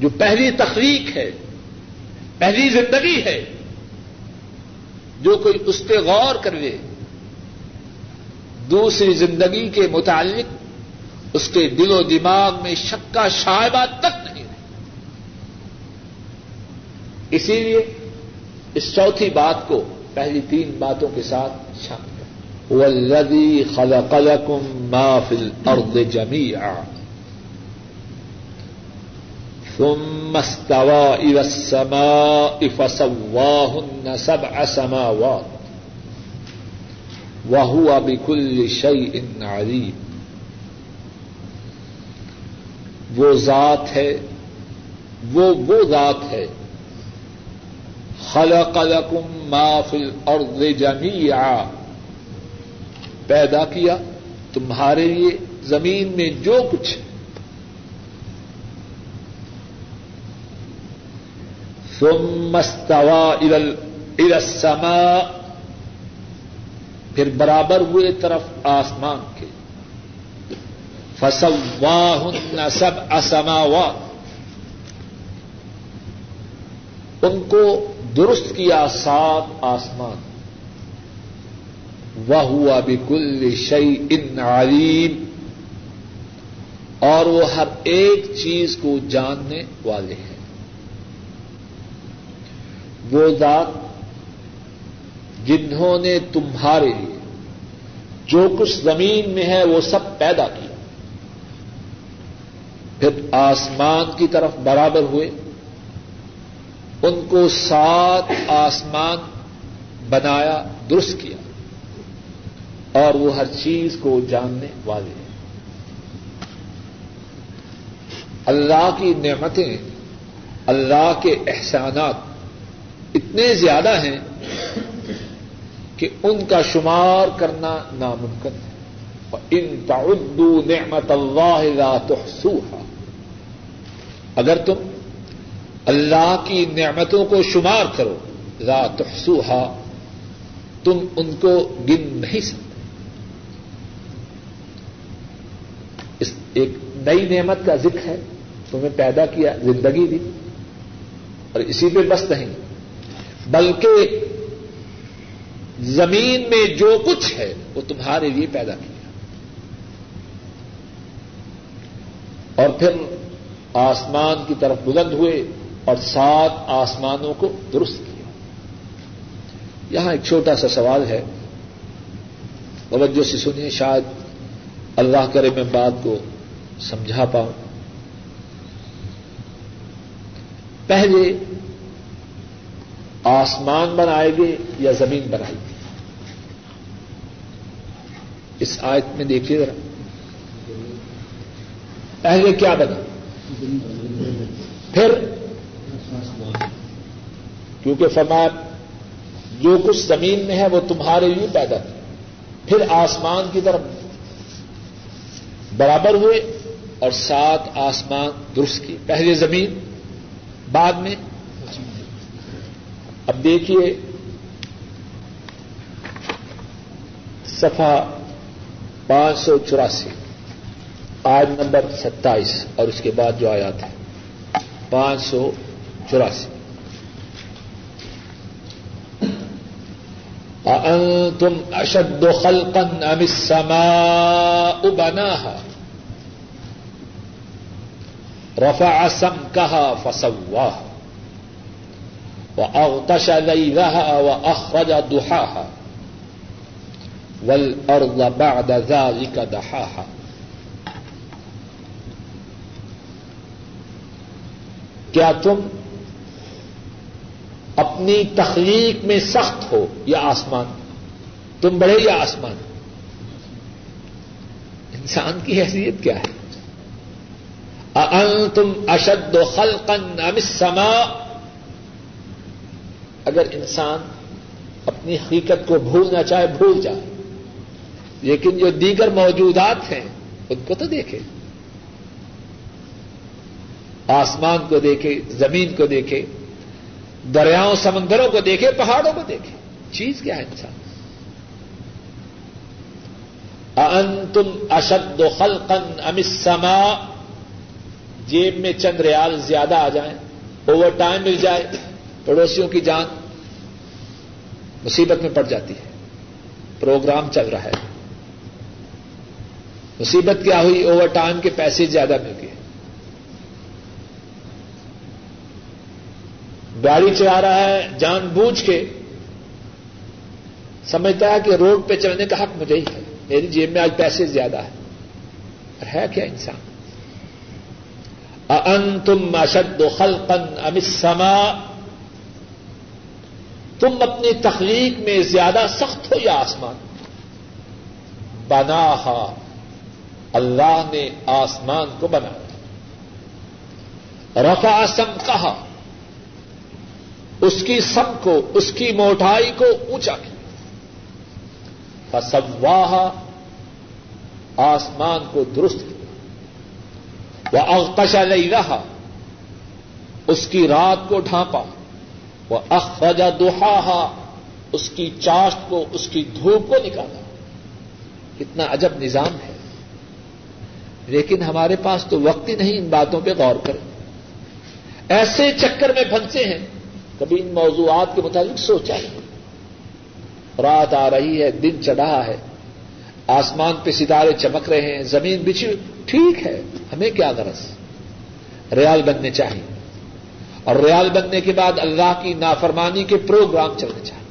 جو پہلی تخلیق ہے، پہلی زندگی ہے، جو کوئی اس پہ غور کرے دوسری زندگی کے متعلق اس کے دل و دماغ میں شک کا شائبہ تک نہیں رہے۔ اسی لیے اس چوتھی بات کو پہلی تین باتوں کے ساتھ شامل والذي خلق لكم ما في الأرض جميعا ثم استوى إلى السماء فسواهن سبع سماوات وهو بكل شيء عليم۔ وہ ذات ہے، وہ وہ ذات ہے خلق لكم ما في الأرض جميعا پیدا کیا تمہارے لیے زمین میں جو کچھ سومستوا ارسما پھر برابر ہوئے طرف آسمان کے۔ فسواہ سب اسماوا ان کو درست کیا سات آسمان۔ وہ ہوا بکل شعی ان علیم اور وہ ہر ایک چیز کو جاننے والے ہیں۔ وہ ذات جنہوں نے تمہارے لیے جو کچھ زمین میں ہے وہ سب پیدا کیا۔ پھر آسمان کی طرف برابر ہوئے۔ ان کو سات آسمان بنایا، درست کیا۔ اور وہ ہر چیز کو جاننے والے ہیں۔ اللہ کی نعمتیں، اللہ کے احسانات اتنے زیادہ ہیں کہ ان کا شمار کرنا ناممکن ہے۔ ان تعدوا نعمت اللہ لا تحصوها۔ اگر تم اللہ کی نعمتوں کو شمار کرو۔ لا تحصوها، تم ان کو گن نہیں سکتے۔ اس ایک نئی نعمت کا ذکر ہے، تمہیں پیدا کیا زندگی دی اور اسی پہ بس نہیں۔ بلکہ زمین میں جو کچھ ہے، وہ تمہارے لیے پیدا کیا۔ اور پھر آسمان کی طرف بلند ہوئے۔ اور سات آسمانوں کو درست کیا۔ یہاں ایک چھوٹا سا سوال ہے۔ توجہ سے سنیے، شاید اللہ کرے میں بات کو سمجھا پاؤں۔ پہلے آسمان بنائے گے یا زمین بنائے گی اس آیت میں دیکھیے ذرا۔ پہلے کیا بنا؟ پھر کیونکہ فرمایا، جو کچھ زمین میں ہے، وہ تمہارے لیے پیدا کیا پھر آسمان کی طرف برابر ہوئے اور سات آسمان درست کی پہلے زمین، بعد میں۔ اب دیکھیے سفا پانچ سو چوراسی آج نمبر ستائیس اور اس کے بعد جو آیات ہے پانچ سو چوراسی۔ تم اشد خلقا ام السماء بناها؟ رفع سمكها فسواها، وأغطش ليلها وأخرج ضحاها، والأرض بعد ذلك دحاها. کیا تم اپنی تخلیق میں سخت ہو یا آسمان، تم بڑھے یا آسمان۔ انسان کی حیثیت کیا ہے؟ تم اشد و خلقن سما اگر انسان اپنی حقیقت کو بھولنا چاہے، بھول جائے۔ لیکن جو دیگر موجودات ہیں، ان کو تو دیکھے۔ آسمان کو دیکھے، زمین کو دیکھے دریاؤں سمندروں کو دیکھے، پہاڑوں کو دیکھے۔ چیز کیا ہے انسان؟ تم اشد و خلقن ام سما جیب میں چند ریال زیادہ آ جائیں اوور ٹائم مل جائے، پڑوسیوں کی جان مصیبت میں پڑ جاتی ہے۔ پروگرام چل رہا ہے۔ مصیبت کیا ہوئی؟ اوور ٹائم کے پیسے زیادہ مل گئے۔ گاڑی چلا رہا ہے، جان بوجھ کے۔ سمجھتا ہے کہ روڈ پہ چلنے کا حق مجھے ہی ہے۔ میری جیب میں آج پیسے زیادہ ہے ہے کیا انسان؟ ان تم اشد و خلقن ام السما تم اپنی تخلیق میں زیادہ سخت ہو یا آسمان؟ بنا اللہ نے آسمان کو بنا رفا سم کہا اس کی سم کو، اس کی موٹائی کو اونچا کیا۔ فسواہ آسمان کو درست کیا۔ وہ اغتشا لئی رہا اس کی رات کو ڈھانپا۔ وہ اخرجا دوہا اس کی چاشت کو، اس کی دھوپ کو نکالا۔ کتنا عجب نظام ہے۔ لیکن ہمارے پاس تو وقت ہی نہیں ان باتوں پہ غور کریں۔ ایسے چکر میں پھنسے ہیں۔ کبھی ان موضوعات کے متعلق سوچا ہی رات آ رہی ہے، دن چڑھا ہے۔ آسمان پہ ستارے چمک رہے ہیں، زمین بچھی ٹھیک ہے، ہمیں کیا غرض؟ ریال بننے چاہیے۔ اور ریال بننے کے بعد اللہ کی نافرمانی کے پروگرام چلنے چاہیے۔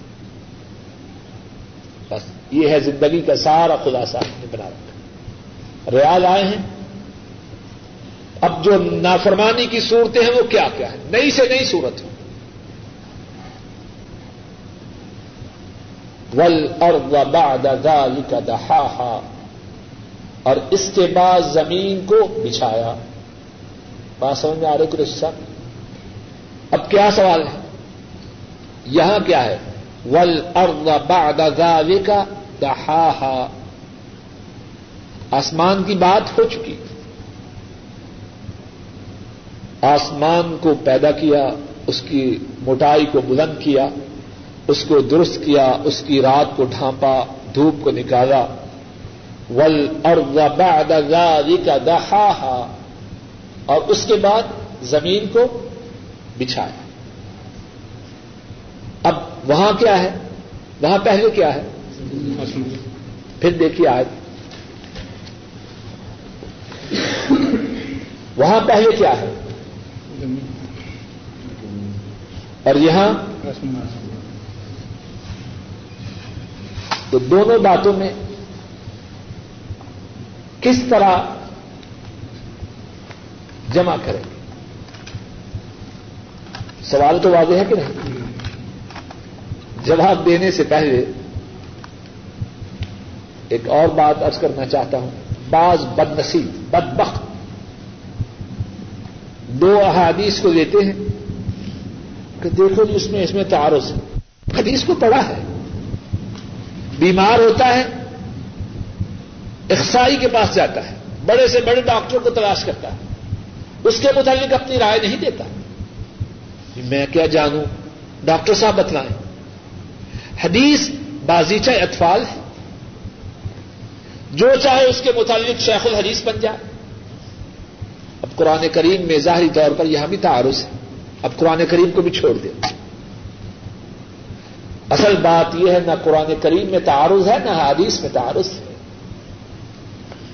بس، یہ ہے زندگی کا سارا خلاصہ ہم نے بنا رکھا۔ ریال آئے ہیں۔ اب جو نافرمانی کی صورتیں ہیں، وہ کیا کیا ہے نئی سے نئی صورت ہے۔ ول اور بعد ذلك دہا اور اس کے بعد زمین کو بچھایا۔ بات سمجھ میں آ رہے کچھ صاحب؟ اب کیا سوال ہے؟ یہاں کیا ہے؟ ول اور بعد ذلك دہا آسمان کی بات ہو چکی۔ آسمان کو پیدا کیا، اس کی موٹائی کو بلند کیا۔ اس کو درست کیا، اس کی رات کو ڈھانپا، دھوپ کو نکالا۔ ول بعد ذلك اور اس کے بعد زمین کو بچھایا۔ اب وہاں کیا ہے؟ وہاں پہلے کیا ہے؟ پھر دیکھیے آج وہاں پہلے کیا ہے؟ اور یہاں تو دونوں باتوں میں کس طرح جمع کریں سوال تو واضح ہے کہ نہیں؟ جواب دینے سے پہلے ایک اور بات ارض کرنا چاہتا ہوں۔ بعض بد نصیب بد بخت دو احادیث کو دیتے ہیں کہ دیکھو جی اس میں اس میں تعارض ہے۔ حدیث کو پڑھا ہے۔ بیمار ہوتا ہے، اخسائی کے پاس جاتا ہے، بڑے سے بڑے ڈاکٹر کو تلاش کرتا ہے، اس کے متعلق اپنی رائے نہیں دیتا۔ میں کیا جانوں؟ ڈاکٹر صاحب بتلائیں۔ حدیث بازیچہ اطفال ہے، جو چاہے اس کے متعلق شیخ الحدیث بن جائے۔ اب قرآن کریم میں ظاہری طور پر یہاں بھی تعارض ہے۔ اب قرآن کریم کو بھی چھوڑ دیں اصل بات یہ ہے نہ قرآن کریم میں تعارض ہے، نہ حدیث میں تعارض ہے۔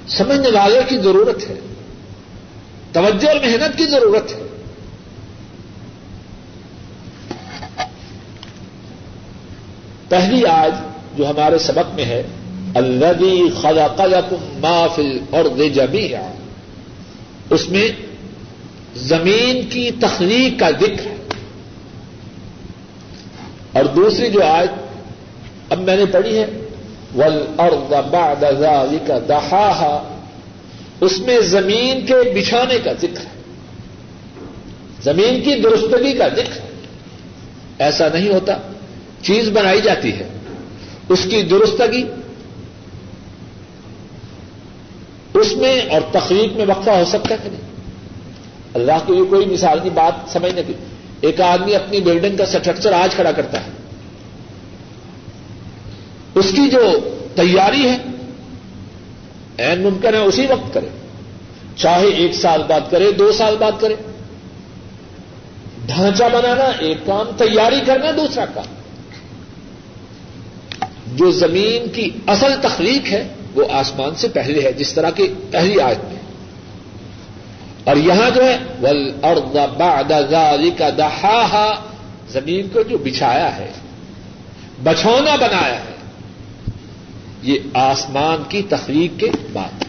سمجھنے والے کی ضرورت ہے۔ توجہ اور محنت کی ضرورت ہے۔ پہلی آج جو ہمارے سبق میں ہے الدی خلا قلق مافل اور جمی اس میں زمین کی تخلیق کا ذکر ہے۔ اور دوسری جو آج اب میں نے پڑھی ہے ول اور کا دہا اس میں زمین کے بچھانے کا ذکر ہے۔ زمین کی درستگی کا ذکر ایسا نہیں ہوتا۔ چیز بنائی جاتی ہے۔ اس کی درستگی، اس میں اور تخلیق میں وقفہ ہو سکتا ہے کہ نہیں۔ اللہ کے لیے کوئی مثال کی بات سمجھنے کی ایک آدمی اپنی بلڈنگ کا اسٹرکچر آج کھڑا کرتا ہے۔ اس کی جو تیاری ہے این ممکن ہے، اسی وقت کرے۔ چاہے ایک سال بعد کرے، دو سال بعد کرے۔ ڈھانچہ بنانا، ایک کام، تیاری کرنا، دوسرا کام۔ جو زمین کی اصل تخلیق ہے، وہ آسمان سے پہلے ہے، جس طرح کی پہلی آیت میں۔ اور یہاں جو ہے ول اور کا دہا زمین کو جو بچھایا ہے بچھونا بنایا ہے یہ آسمان کی تخلیق کے بعد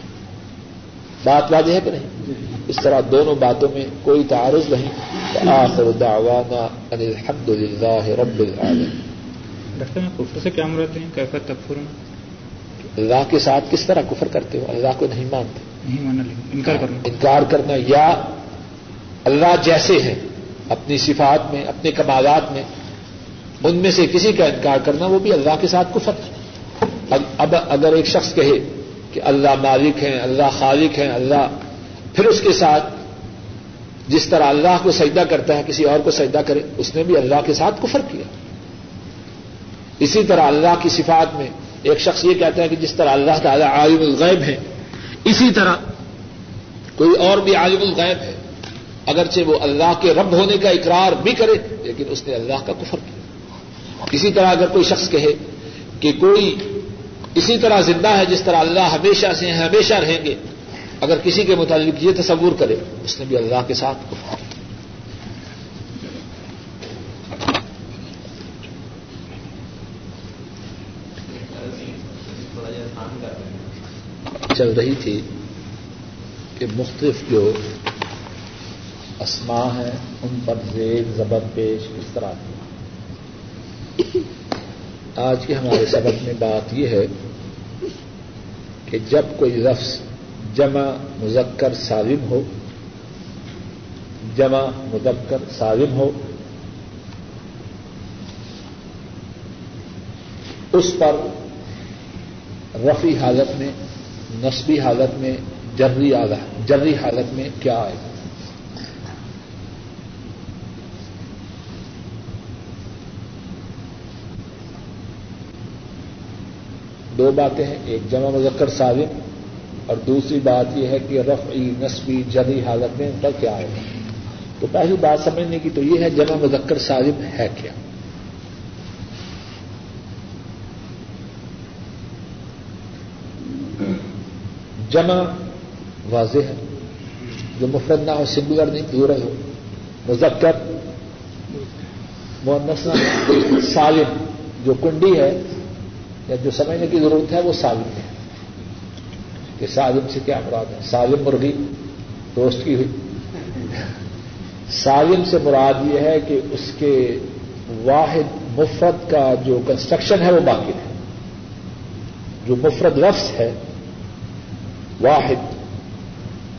بات واضح ہے کہ نہیں؟ اس طرح دونوں باتوں میں کوئی تعارض نہیں۔ آخر دعوانا ان الحمد للہ رب العالمین ڈاکٹر میں کفر سے کیا مراد ہیں کیفت تکفر؟ اللہ کے ساتھ کس طرح کفر کرتے ہو؟ اللہ کو نہیں مانتے۔ نہیں ماننا انکار کرنا۔ انکار کرنا یا اللہ جیسے ہیں، اپنی صفات میں، اپنے کمالات میں، ان میں سے کسی کا انکار کرنا، وہ بھی اللہ کے ساتھ کفر اب اگر ایک شخص کہے کہ اللہ مالک ہیں، اللہ خالق ہیں، اللہ، پھر اس کے ساتھ جس طرح اللہ کو سجدہ کرتا ہے، کسی اور کو سجدہ کرے، اس نے بھی اللہ کے ساتھ کفر کیا۔ اسی طرح اللہ کی صفات میں ایک شخص یہ کہتا ہے کہ جس طرح اللہ تعالیٰ عالم الغیب ہے اسی طرح کوئی اور بھی عالم الغیب ہے، اگرچہ وہ اللہ کے رب ہونے کا اقرار بھی کرے، لیکن اس نے اللہ کا کفر کیا۔ اسی طرح اگر کوئی شخص کہے کہ کوئی اسی طرح زندہ ہے جس طرح اللہ ہمیشہ سے ہمیشہ رہیں گے، اگر کسی کے متعلق یہ تصور کرے، اس نے بھی اللہ کے ساتھ کفر کیا۔ چل رہی تھی کہ مختلف جو اسما ہیں، ان پر زیب زبر پیش کس طرح کی۔ آج کے ہمارے سبق میں بات یہ ہے کہ جب کوئی لفظ جمع مذکر سالم ہو، جمع مذکر سالم ہو، اس پر رفی حالت میں نسبی حالت میں، جرری جرری حالت میں کیا آئے؟ گا دو باتیں ہیں، ایک جمع مذکر سالم اور دوسری بات یہ ہے کہ رفعی نسبی جری حالت میں ان کا کیا ہے تو پہلی بات سمجھنے کی تو یہ ہے، جمع مذکر سالم ہے کیا؟ جمع واضح ہے۔ جو مفرد نہ ہو سنگولر نہیں پورا ہو۔ مذکر محمد سالم۔ جو کنڈی ہے، یا جو سمجھنے کی ضرورت ہے، وہ سالم ہے۔ کہ سالم سے کیا مراد ہے؟ سالم مرغی روسٹ کی ہوئی۔ سالم سے مراد یہ ہے کہ اس کے واحد مفرد کا جو کنسٹرکشن ہے، وہ باقی ہے جو مفرد لفظ ہے واحد،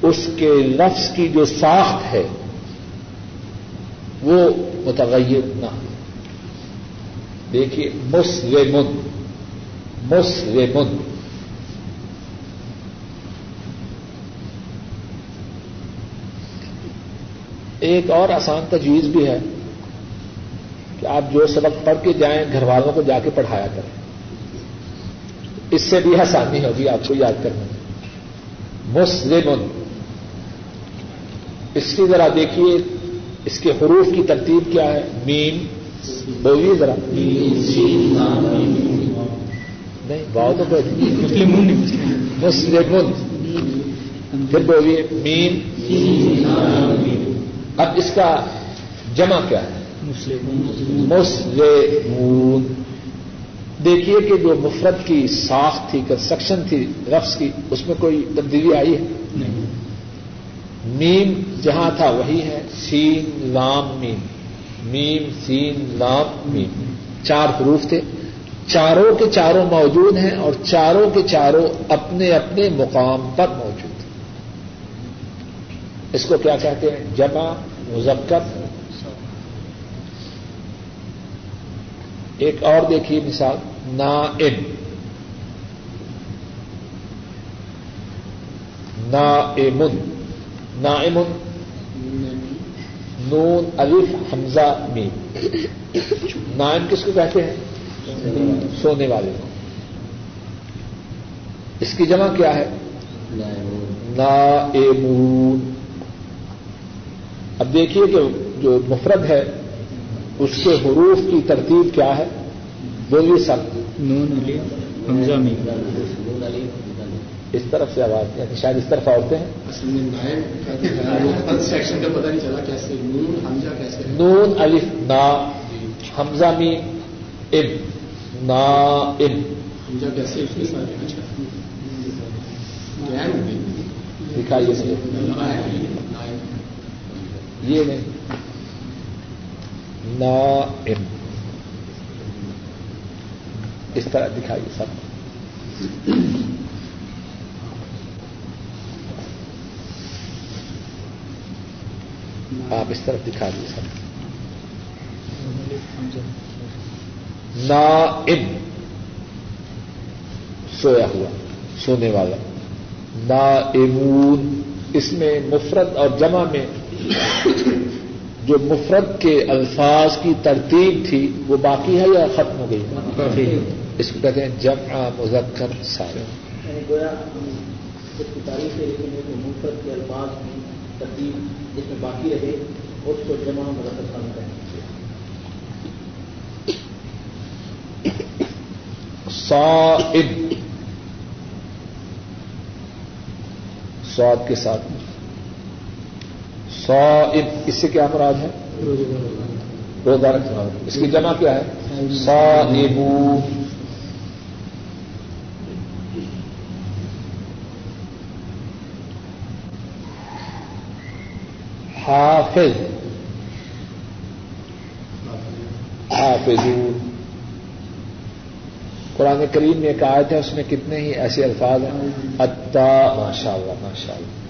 اس کے لفظ کی جو ساخت ہے، وہ متغیر نہ دیکھیے مسلمن مسلمن ایک اور آسان تجویز بھی ہے کہ آپ جو سبق پڑھ کے جائیں، گھر والوں کو جا کے پڑھایا کریں۔ اس سے بھی آسانی ہوگی آپ کو یاد کرنے میں۔ مسلم اس کی ذرا دیکھیے، اس کے حروف کی ترتیب کیا ہے؟ میم۔ بولیے ذرا۔ نہیں باؤ تو مسلم مسلم پھر بولیے، میم۔ اب اس کا جمع کیا ہے؟ مسلمون۔ دیکھیے کہ جو مفرت کی ساخت تھی کنسٹرکشن تھی رفس کی، اس میں کوئی تبدیلی آئی ہے؟ میم جہاں تھا وہی ہے. سین لام میم. میم، سین لام میم. چار حروف تھے. چاروں کے چاروں موجود ہیں اور چاروں کے چاروں اپنے اپنے مقام پر موجود ہیں. اس کو کیا کہتے ہیں؟ جمع، مذکر. ایک اور دیکھیے مثال. نا ام نا نون، الف، حمزہ، میم۔ نائم کس کو کہتے ہیں؟ سونے والے کو۔ اس کی جمع کیا ہے؟ نا اب دیکھیے کہ جو مفرد ہے، اس کے حروف کی ترتیب کیا ہے؟ بولیے سب۔ اس طرف سے آواز یعنی شاید اس طرف آتے ہیں۔ نون الف نا حمزہ می ام نا ام دکھائیے یہ نہیں۔ نا ام اس طرح دکھائیے سب۔ آپ اس طرف دکھا دیے سب۔ نا ام سویا ہوا۔ سونے والا۔ نا امون اس میں مفرد اور جمع میں جو مفرد کے الفاظ کی ترتیب تھی وہ باقی ہے یا ختم ہو گئی؟ اس کو کہتے ہیں جمع مذکر سارے۔ مفرد کے الفاظ کی ترتیب جس میں باقی رہے اس کو جمع مذکر کہیں سواد کے ساتھ۔ صائب، اس سے کیا مراد ہے؟ روزہ رکھنا۔ اس کی جمع کیا ہے؟ صائبو۔ حافظ۔ حافظون قرآن کریم میں ایک آیت ہے، اس میں کتنے ہی ایسے الفاظ ہیں۔ اتا ماشاء اللہ ماشاء اللہ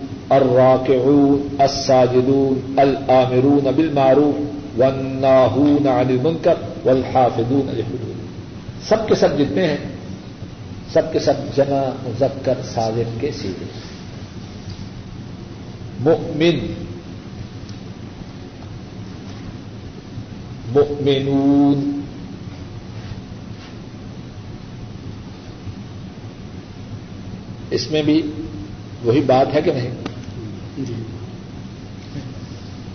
الراکعون الساجدون الامرون بالمعروف والناہون عن المنکر، والحافظون لحدود سب کے سب جتنے ہیں، سب کے سب جمع، مذکر سالم کے سیدھے. مؤمن، مؤمنون، اس میں بھی وہی بات ہے کہ نہیں؟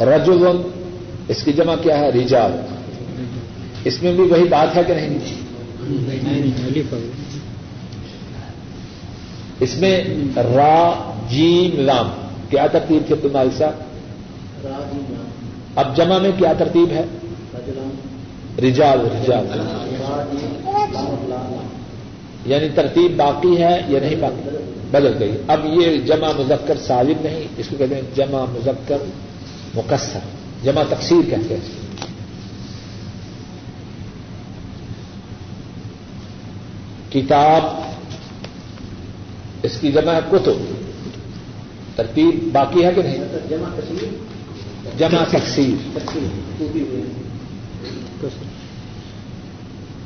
رجل اس کی جمع کیا ہے؟ رجال۔ اس میں بھی وہی بات ہے کہ نہیں؟ اس میں را جیم لام۔ کیا ترتیب تھی تمہاری صاحب؟ اب جمع میں کیا ترتیب ہے؟ رجال رجال۔ یعنی ترتیب باقی ہے یا نہیں باقی؟ بدل گئی۔ اب یہ جمع مذکر سالم نہیں اس کو کہتے ہیں جمع مذکر مکسر جمع تقسیر کہتے ہیں کتاب اس کی جمع ہے کتب۔ ترتیب باقی ہے کہ نہیں؟ جمع تقسیر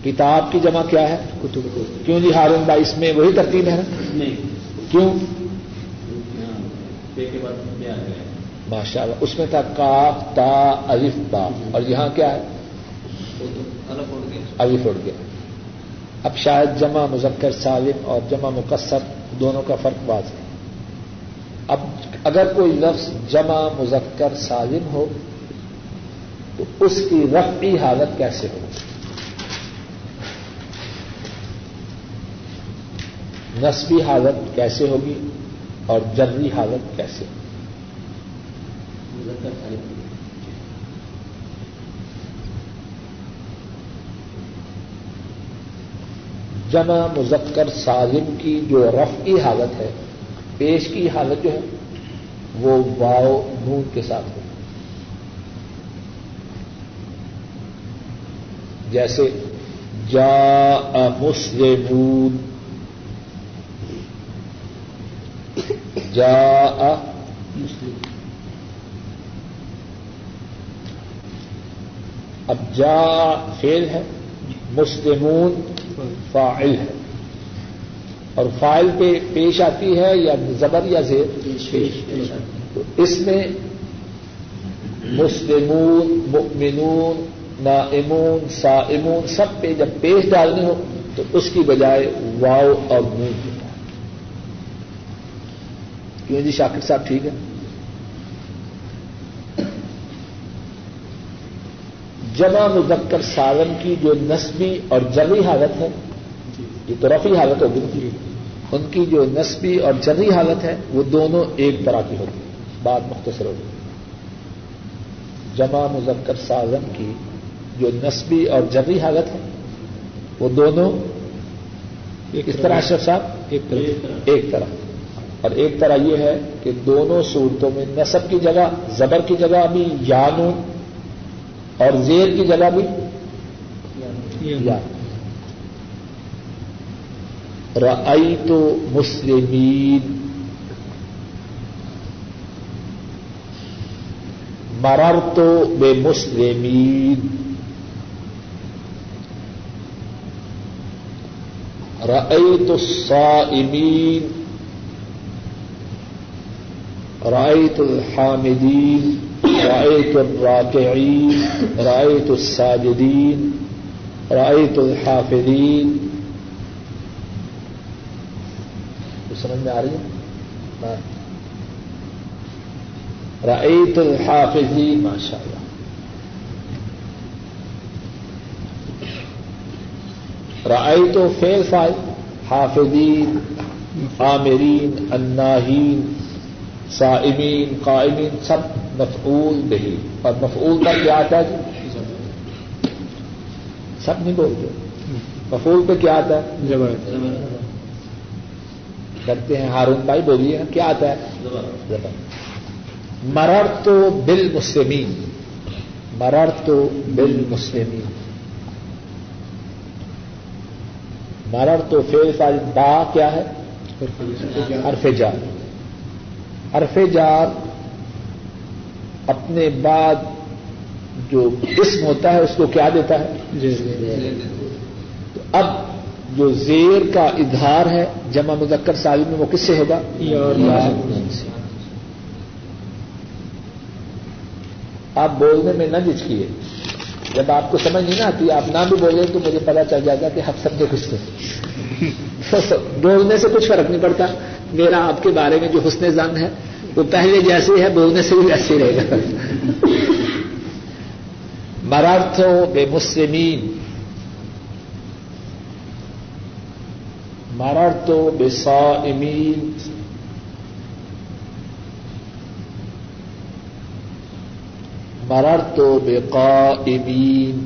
کتاب کی جمع کیا ہے؟ کتب کیوں جی ہارون بھائی اس میں وہی ترتیب ہے نا؟ نہیں۔ کیوں؟ ماشاء اللہ اس میں تھا کاف، تا، الف، با۔ اور یہاں کیا ہے؟ الف اڑ گیا۔ اب شاید جمع مذکر، سالم اور جمع مقصر دونوں کا فرق واضح ہے۔ اب اگر کوئی لفظ جمع مذکر، سالم ہو، تو اس کی رفعی حالت کیسے ہو؟ نسبی حالت کیسے ہوگی اور جرری حالت کیسے ہوگی؟ سالم جمع مذکر سالم کی جو رفعی حالت ہے، پیش کی حالت جو ہے، وہ واؤ نون کے ساتھ ہو جیسے جا مسلمون جا اب جا فیل ہے مسلمون فاعل ہے۔ اور فائل پہ پیش آتی ہے یا زبر یا زیر؟ تو اس میں مسلمون مؤمنون نائمون سائمون سب پہ جب پیش ڈالنی ہو تو اس کی بجائے واؤ اور نون۔ کیوں جی شاکر صاحب ٹھیک ہے؟ جمع مذکر سالم کی جو نسبی اور جلی حالت ہے یہ تو رفی حالت ہوگی ان کی جو نسبی اور جری حالت ہے وہ دونوں ایک طرح کی ہوگی۔ بات مختصر ہوگی۔ جمع مذکر سالم کی جو نسبی اور جری حالت ہے وہ دونوں اس طرح اشرف صاحب؟ ایک طرف ایک طرح۔ اور ایک طرح یہ ہے کہ دونوں صورتوں میں نصب کی جگہ، زبر کی جگہ بھی یانون اور زیر کی جگہ بھی یا رئی تو مسلمین۔ مرر تو بے مسلمین رئی تو سائمین رأيت الحامدين، رأيت الراكعين، رأيت الساجدين، رأيت الحافظين. سمجھ میں آ رہی ہے؟ ہاں۔ رأيت الحافظين ما شاء الله رأيت فعل فاعل حافظين سائمین قائمین، سب مفعول بہی اور مفعول کا کیا آتا ہے جی؟ سب نہیں بولتے مفعول پہ کیا آتا ہے؟ کرتے ہیں۔ ہارون بھائی بولیے، کیا آتا ہے؟ زبر مرر تو بل مسلمین مرر تو بل مسلمین مرر تو فیل فال با کیا ہے؟ حرف جار حرف جار اپنے بعد جو اسم ہوتا ہے اس کو کیا دیتا ہے؟ تو اب جو زیر کا اظہار ہے، جمع مذکر سالم میں وہ کس سے ہوگا؟ آپ بولنے میں نہ جھجکیے۔ جب آپ کو سمجھ نہیں نہ آتی، آپ نہ بھی بولیں تو مجھے پتا چل جائے گا کہ ہم سب کچھ تھے بولنے سے کچھ فرق نہیں پڑتا۔ میرا آپ کے بارے میں جو حسن زن ہے، وہ پہلے جیسے ہے، بولنے سے بھی ویسے ہی رہے گا۔ مرارتھو بے مسلمین۔ مرارتو بے صائمین مررت بقائمین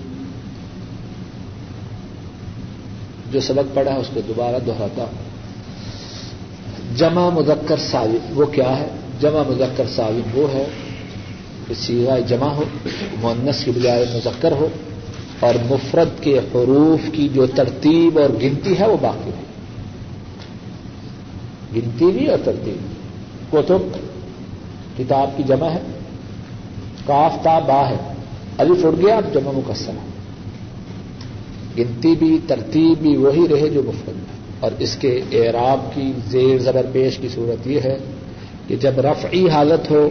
جو سبق پڑھا، اس کو دوبارہ دہراتا ہوں۔ جمع مذکر سالم وہ کیا ہے؟ جمع مذکر سالم وہ ہے کہ سیگا جمع ہو مونس کی بجائے مذکر ہو، اور مفرد کے حروف کی جو ترتیب اور گنتی ہے وہ باقی ہے۔ گنتی بھی اور ترتیب کوتب کتاب کی جمع ہے۔ کاف، تا، با ہے۔ علی اڑ گیا، اب جمع مقصر ہے۔ گنتی بھی، ترتیب بھی وہی رہے جو مفرد ہے۔ اور اس کے اعراب کی زیر زبر پیش کی صورت یہ ہے کہ جب رفعی حالت ہو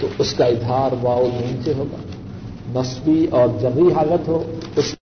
تو اس کا اظہار واؤ نیچے سے ہوگا، نصبی اور جبری حالت ہو، اس